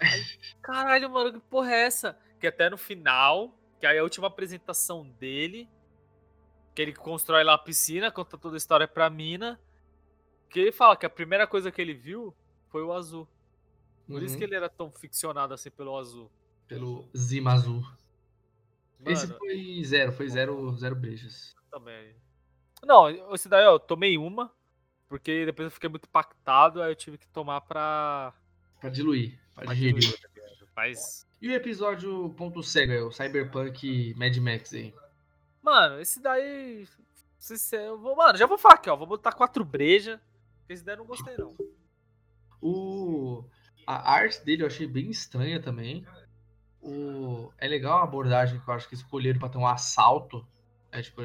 Aí, caralho, mano, que porra é essa? Que até no final, que aí é a última apresentação dele, que ele constrói lá a piscina, conta toda a história pra mina. Que ele fala que a primeira coisa que ele viu foi o azul. Por isso Uhum. que ele era tão ficcionado assim pelo azul. Pelo Zima Azul. Mano, Esse foi zero, foi zero, zero brejas. também. Não, esse daí, ó, eu tomei uma, porque depois eu fiquei muito impactado, aí eu tive que tomar pra. Pra diluir, pra pra diluir, tá ligado? Mas. E o episódio ponto cego aí, o Cyberpunk Mad Max aí? Mano, esse daí. se- eu vou- mano, já vou falar aqui, ó. Vou botar quatro breja. porque Esse daí eu não gostei, não. O... A arte dele eu achei bem estranha também. O... É legal a abordagem que eu acho que escolheram pra ter um assalto. É tipo,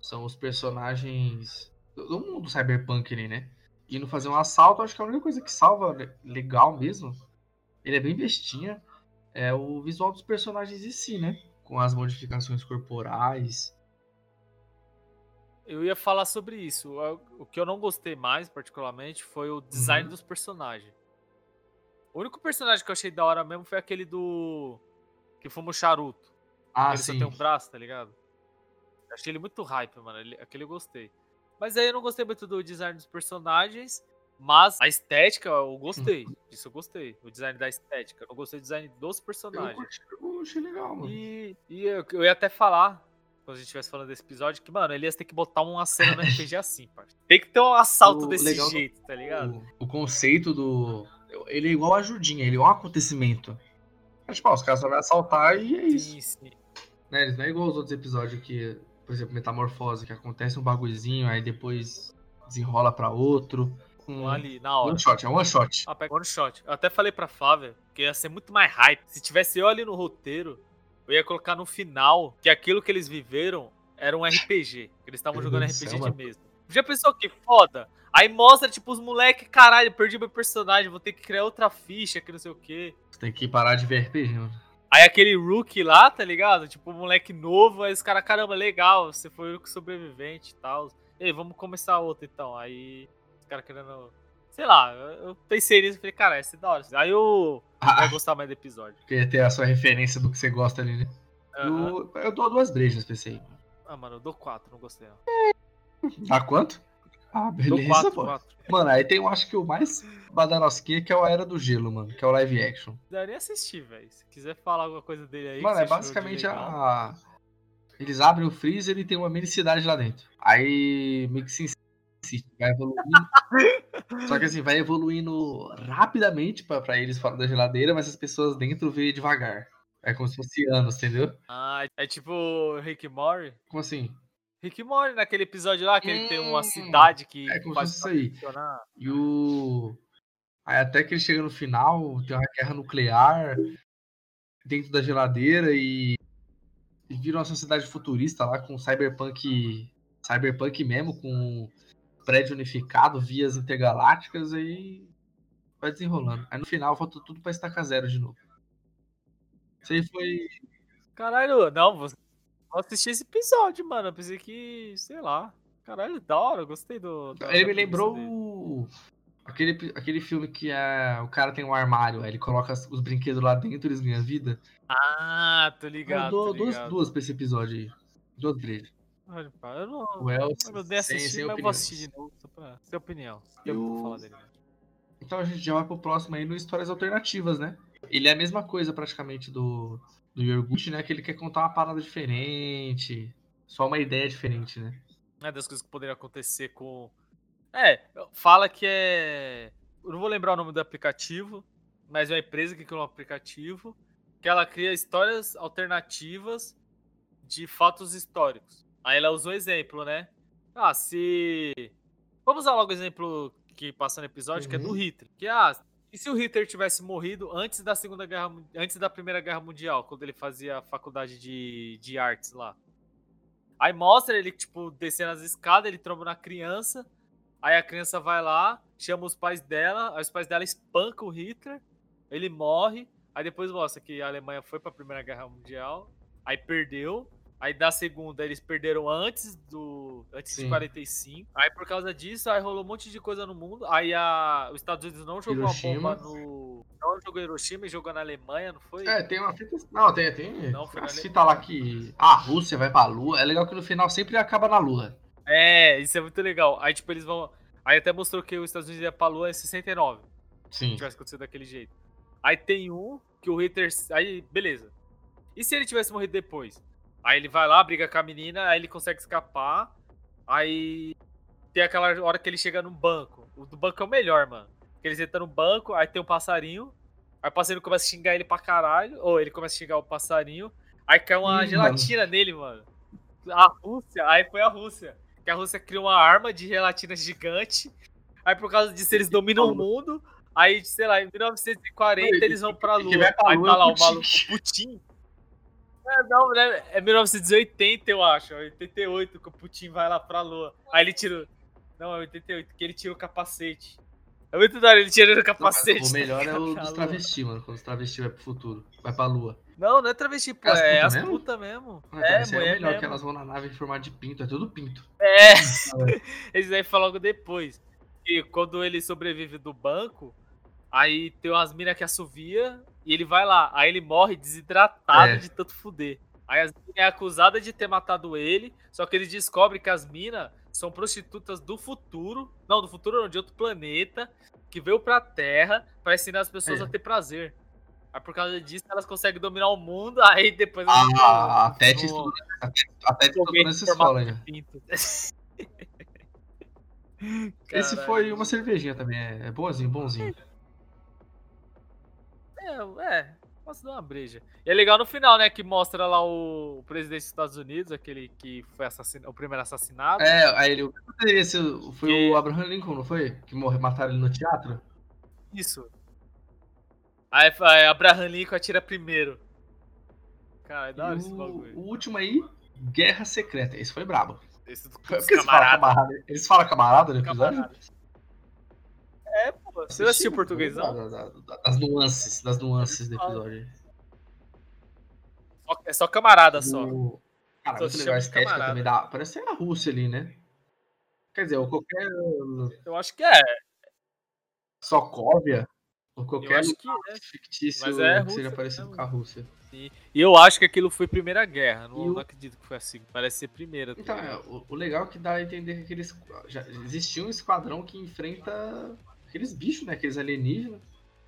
são os personagens do do mundo cyberpunk ali, né? Indo fazer um assalto, eu acho que a única coisa que salva le- legal mesmo, ele é bem bestinha, é o visual dos personagens em si, né? Com as modificações corporais. Eu ia falar sobre isso. O o que eu não gostei mais, particularmente, foi o design Uhum. dos personagens. O único personagem que eu achei da hora mesmo foi aquele do. Que fuma o charuto. Ah, ele só sim. tem um braço, tá ligado? Eu achei ele muito hype, mano. Ele- aquele eu gostei. Mas aí eu não gostei muito do design dos personagens. Mas a estética eu gostei. Isso eu gostei. O design da estética. Eu gostei do design dos Eu, personagens. eu achei legal, mano. E, e eu, eu ia até falar, quando a gente estivesse falando desse episódio, que, mano, ele ia ter que botar uma cena no RPG assim, parça. Tem que ter um assalto O desse do- jeito, tá ligado? O, o conceito do. Ele é igual a ajudinha, ele é um acontecimento. É, tipo, ó, os caras só vão assaltar e é isso. Sim, sim. Né? Eles não é igual os outros episódios que, por exemplo, Metamorfose, que acontece um bagulhozinho, aí depois desenrola pra outro. Um, Um ali, na hora. one shot, é one shot. Ah, pega one shot. Eu até falei pra Flávia que ia ser muito mais hype. Se tivesse eu ali no roteiro, eu ia colocar no final que aquilo que eles viveram era um RPG. Que eles estavam jogando RPG céu, de mano. Já pensou que foda? Aí mostra, tipo, os moleque, caralho, perdi meu personagem, vou ter que criar outra ficha, que não sei o quê. Você tem que parar de ver RPG, mano. Aí aquele rookie lá, tá ligado? Tipo, moleque novo, aí os caras, caramba, legal, você foi o sobrevivente e tal. E aí, vamos começar outra então. Aí, os caras querendo. Sei lá, eu pensei nisso e falei, cara, essa é da hora. Aí eu vai Ah, gostar mais do episódio. queria ter a sua referência do que você gosta ali, né? Aham. Eu, eu dou duas brejas pra esse aí. Ah, mano, eu dou 4, não gostei. Não. Dá quanto? Ah, beleza, 4, pô. 4. Mano, aí tem, eu acho que o mais badanosquinha, que é o Era do Gelo, mano. Que é o live action. Dá nem assistir, velho. Se quiser falar alguma coisa dele aí. Mano, é basicamente a. Eles abrem o freezer e tem uma mini cidade lá dentro. Aí meio que se insiste, vai evoluindo. Só que assim, vai evoluindo rapidamente pra, pra eles fora da geladeira, mas as pessoas dentro veem devagar. É como se fosse anos, entendeu? Ah, é tipo Rick Mori. Como assim? Rick Mori, naquele episódio lá, que ele tem uma Hum, cidade que é como se faz fosse isso aí. funcionar. E o. Aí até que ele chega no final, tem uma guerra nuclear dentro da geladeira e. e vira uma sociedade futurista lá com cyberpunk. Cyberpunk mesmo, com prédio unificado, vias intergalácticas, aí vai desenrolando. Aí no final falta tudo pra estacar zero de novo. Isso aí foi. Caralho, não, vou vou assistir esse episódio, mano. Eu pensei que, sei lá. Caralho, da hora, eu gostei do. Ele me lembrou dele. o- aquele, aquele filme que é, o cara tem um armário, aí ele coloca os brinquedos lá dentro e eles ganham vida. Ah, tô Eu ligado. dou tô duas, ligado. duas pra esse episódio aí. Duas. Olha, pá, Eu não. O Eu dei sem- assistir, sem mas eu vou assistir de novo, só pra ter opinião. E o- pra falar dele. Então a gente já vai pro próximo aí no Histórias Alternativas, né? Ele é a mesma coisa praticamente do, do Yorgut, né? Que ele quer contar uma parada diferente. Só uma ideia diferente, né? É das coisas que poderiam acontecer com. É, fala que é. Eu não vou lembrar o nome do aplicativo, mas é uma empresa que criou um aplicativo que ela cria histórias alternativas de fatos históricos. Aí ela usa um exemplo, né? Ah, se. Vamos usar logo o exemplo que passa no episódio, que é do Uhum. Hitler. Que, ah, e se o Hitler tivesse morrido antes da Segunda Guerra antes da Primeira Guerra Mundial, quando ele fazia a faculdade de, de artes lá? Aí mostra ele, tipo, descendo as escadas, ele tromba na criança. Aí a criança vai lá, chama os pais dela, aí os pais dela espancam o Hitler, ele morre. Aí depois mostra que a Alemanha foi pra Primeira Guerra Mundial, aí perdeu. Aí da segunda eles perderam antes do. Antes de Sim. 45. Aí por causa disso, aí rolou um monte de coisa no mundo. Aí a, os Estados Unidos não jogou Hiroshima. a bomba no. Não jogou em Hiroshima e jogou na Alemanha, não foi? É, tem uma fita. Não, tem, tem. Não, foi fitas lá que a Rússia vai pra Lua. É legal que no final sempre acaba na Lua. É, isso é muito legal. Aí, tipo, eles vão. Aí até mostrou que os Estados Unidos ia pra Lua em 69. Sim. Se tivesse acontecido daquele jeito. Aí tem um que o Ritter. Aí, beleza. E se ele tivesse morrido depois? Aí ele vai lá, briga com a menina, aí ele consegue escapar. Aí tem aquela hora que ele chega no banco. O do banco é o melhor, mano. Que ele entra no banco, aí tem um passarinho. Aí o passarinho começa a xingar ele pra caralho. Ou ele começa a xingar o passarinho. Aí cai uma Ih, gelatina nele, mano. A Rússia, aí foi a Rússia. Que a Rússia criou uma arma de gelatina gigante. Aí por causa disso eles dominam o mundo. Aí, sei lá, em 1940 Oi, eles vão pra Lua. Aí tá é o lá o maluco, Putin. É, não, né? É 1980, eu acho. É 88 que o Putin vai lá pra Lua. Aí ele tira. o- Não, é 88, que ele tira o capacete. É muito da hora, ele tira o capacete. O melhor é o dos travestis, mano. Quando os travestis vai pro futuro. Vai pra Lua. Não, não é travesti, pô. É as É puta as mesmo? putas mesmo. Ah, É, é mulher melhor, que mesmo. elas vão na nave em formato de pinto. É tudo pinto. É. Esse aí foi logo depois. E quando ele sobrevive do banco, aí tem umas minas que assovia e ele vai lá. Aí ele morre desidratado É. de tanto fuder. Aí as minas é acusada de ter matado ele, só que eles descobrem que as minas são prostitutas do futuro. Não, do futuro não, de outro planeta, que veio pra Terra pra ensinar as pessoas É. a ter prazer. Aí por causa disso elas conseguem dominar o mundo, aí depois Ah, até te estudou, até, até nessa escola já. Esse foi uma cervejinha também. É, é boazinho, bonzinho. É, é. Posso dar uma breja. E é legal no final, né? Que mostra lá o, presidente dos Estados Unidos, aquele que foi assassin... o primeiro assassinado. É, aí ele. Esse foi Que- o Abraham Lincoln, não foi? Que mataram ele no teatro? Isso. Aí, aí Abraham Lincoln atira primeiro. Cara, é da hora esse bagulho. o último aí, Guerra Secreta. Esse foi brabo. Esse do Por dos que eles falam camarada. camarada? Eles falam camarada no episódio? camarada. Pô. Você já assistiu o portuguesão? Da- da- da- Das nuances, das nuances do episódio. Só- É só camarada só. O... Cara, Só muito legal a estética camarada. também da. Parece ser a Rússia ali, né? Quer dizer, ou qualquer Eu acho que é. Sokovia, ou Eu qualquer acho que é. fictício Mas é que seja parecido com a Rússia. E eu acho que aquilo foi Primeira Guerra. Não, o- não acredito que foi assim. Parece ser Primeira. Então, é, o, o legal é que dá a entender que aqueles. Já existia um esquadrão que enfrenta aqueles bichos, né? Aqueles alienígenas.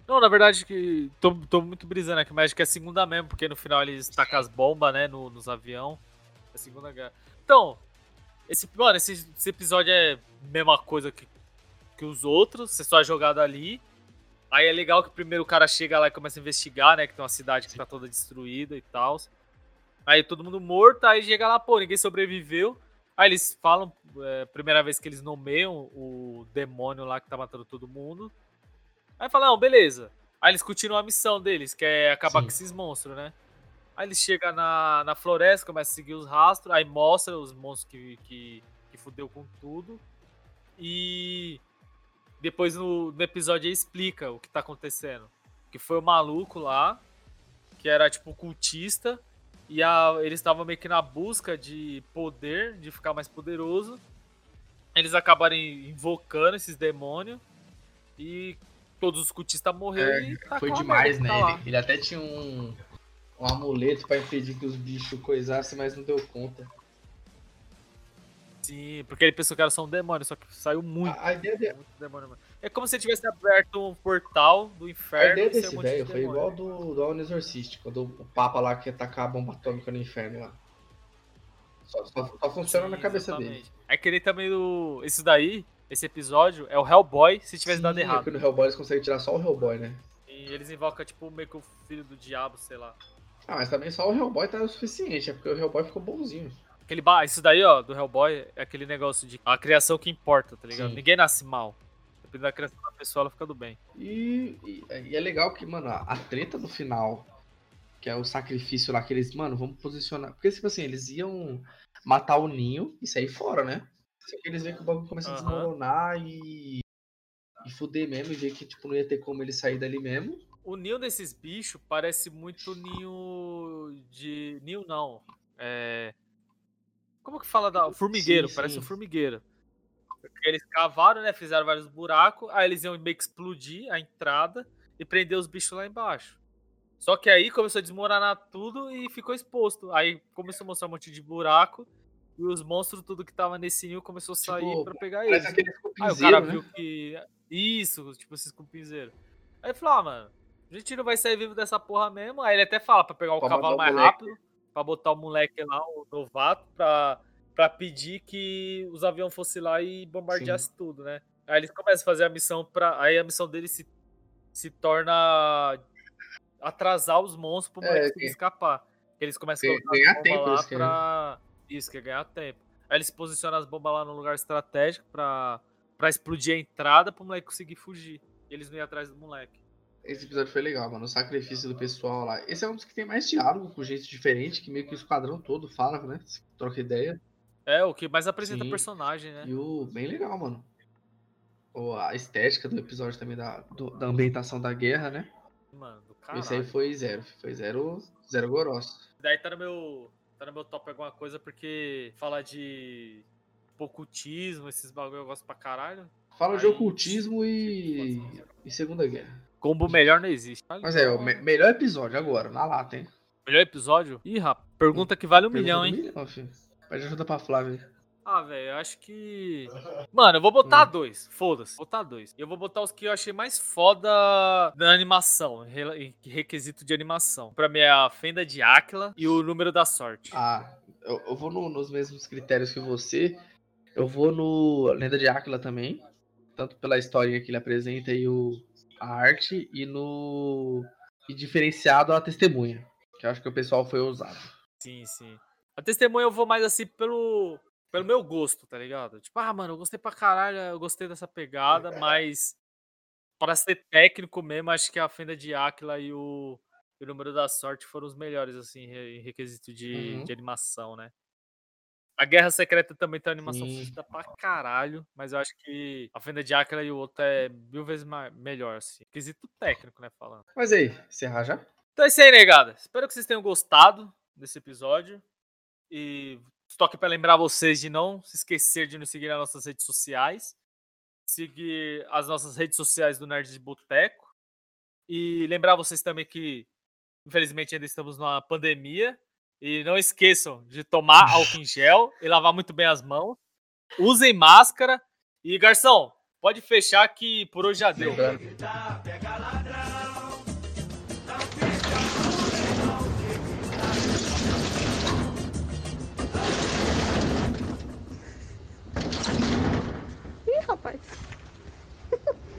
Não, na verdade, que tô, tô muito brisando aqui, mas acho que é segunda mesmo, porque no final eles tacam as bombas, né, no- nos aviões. É segunda guerra. Então, esse, mano, esse, esse episódio é mesma coisa que, que os outros, você só é jogado ali. Aí é legal que primeiro o cara chega lá e começa a investigar, né, que tem uma cidade que tá toda destruída e tal. Aí todo mundo morto, aí chega lá, pô, ninguém sobreviveu. Aí eles falam, é, primeira vez que eles nomeiam o demônio lá que tá matando todo mundo. Aí fala, não, beleza. Aí eles continuam a missão deles, que é acabar Sim. com esses monstros, né? Aí eles chegam na, na floresta, começam a seguir os rastros, aí mostra os monstros que, que, que fudeu com tudo. E depois no, no episódio aí explica o que tá acontecendo. Que foi o maluco lá, que era tipo cultista, e a, eles estavam meio que na busca de poder, de ficar mais poderoso. Eles acabaram invocando esses demônios e todos os cultistas morreram e Foi tacaram a demais, né? tá. Ele, ele até tinha um, um amuleto pra impedir que os bichos coisassem, mas não deu conta. Sim, porque ele pensou que era só um demônio, só que saiu muito, A, a ideia, de- muito demônio. mano. É como se tivesse aberto um portal do a inferno ideia saiu um desse velho foi igual do, do Alien Exorcist, quando o Papa lá quer tacar a bomba atômica no inferno lá. Só, só, só funciona na Sim, cabeça exatamente. dele. É que ele também do. Esse daí, esse episódio, é o Hellboy se tivesse dado Sim, é errado. que no Hellboy eles conseguem tirar só o Hellboy, né? E eles invocam, tipo, meio que o filho do diabo, sei lá. Ah, mas também só o Hellboy tá o suficiente, é porque o Hellboy ficou bonzinho. Aquele ba... Isso daí, ó, do Hellboy, é aquele negócio de a criação que importa, tá ligado? Sim. Ninguém nasce mal. Dependendo da criação da pessoa, ela fica do bem. E, e- e é legal que, mano, a, a treta no final, que é o sacrifício lá, que eles, mano, vamos posicionar. Porque, tipo assim, eles iam matar o ninho e sair fora, né? Só que eles veem que o bagulho começa a Aham. desmoronar e. E fuder mesmo, e ver que, tipo, não ia ter como ele sair dali mesmo. O ninho desses bichos parece muito ninho de. Ninho não. É. Como que fala da. o Formigueiro, Sim, parece sim. um formigueiro. Porque eles cavaram, né? Fizeram vários buracos, aí eles iam meio que explodir a entrada e prender os bichos lá embaixo. Só que aí começou a desmoronar tudo e ficou exposto. Aí começou a mostrar um monte de buraco e os monstros, tudo que tava nesse ninho, começou a sair Tipo, pra pegar eles. aquele Aí o cara né? viu que. Isso, tipo esses cupinzeiros. Aí falou, ah, mano, a gente não vai sair vivo dessa porra mesmo. Aí ele até fala pra pegar o Pra cavalo mais moleque. rápido, pra botar o moleque lá, o novato, pra, pra pedir que os aviões fossem lá e bombardeassem tudo, né? Aí eles começam a fazer a missão pra. Aí a missão deles se, se torna atrasar os monstros pro É, moleque conseguir que- escapar. Eles começam a Ganhar- colocar as ganhar bombas tempo, lá pra. Isso, que é ganhar tempo. Aí eles posicionam as bombas lá num lugar estratégico pra, pra explodir a entrada pro moleque conseguir fugir. E eles não iam atrás do moleque. Esse episódio foi legal, mano. O sacrifício do pessoal lá. Esse é um dos que tem mais diálogo, com jeito diferente, que meio que o esquadrão todo fala, né? Troca ideia. É, o que mais apresenta Sim. personagem, né? E o bem legal, mano. O, a estética do episódio também da, do- da ambientação da guerra, né? Mano, do caralho. Esse aí foi zero. Foi zero, zero grosso. Daí tá no meu. Tá no meu top alguma coisa, porque fala de ocultismo, esses bagulho eu gosto pra caralho. Fala de Aí- ocultismo e, e Segunda Guerra. Combo melhor não existe. Mas é, o me- melhor episódio agora, na lata, hein? Melhor episódio? Ih, rapaz, pergunta que vale um milhão, Pergunta hein? do milhão, filho. Pede ajuda pra Flávia. Ah, velho, eu acho que. Mano, eu vou botar Hum. dois. Foda-se. Vou botar dois. E eu vou botar os que eu achei mais foda na animação, em requisito de animação. Pra mim é a Fenda de Áquila e o Número da Sorte. Ah, eu, eu vou no- nos mesmos critérios que você. Eu vou no Lenda de Áquila também. Tanto pela historinha que ele apresenta e o, a arte. E no. E diferenciado a testemunha. Que eu acho que o pessoal foi ousado. Sim, sim. A testemunha eu vou mais assim pelo, pelo meu gosto, tá ligado? Tipo, ah, mano, eu gostei pra caralho, eu gostei dessa pegada, mas para ser técnico mesmo, acho que a Fenda de Áquila e o, o Número da Sorte foram os melhores, assim, em requisito de, Uhum. de animação, né? A Guerra Secreta também tem uma animação foda pra caralho, mas eu acho que a Fenda de Áquila e o outro é mil vezes ma- melhor, assim. Quesito técnico, né, falando. Mas aí, encerrar já? Então é isso aí, negada. Espero que vocês tenham gostado desse episódio. E toque para lembrar vocês de não se esquecer de nos seguir nas nossas redes sociais. Seguir as nossas redes sociais do Nerd de Boteco. E lembrar vocês também que, infelizmente, ainda estamos numa pandemia. E não esqueçam de tomar álcool em gel e lavar muito bem as mãos. Usem máscara. E, garçom, pode fechar que por hoje já deu. rapaz.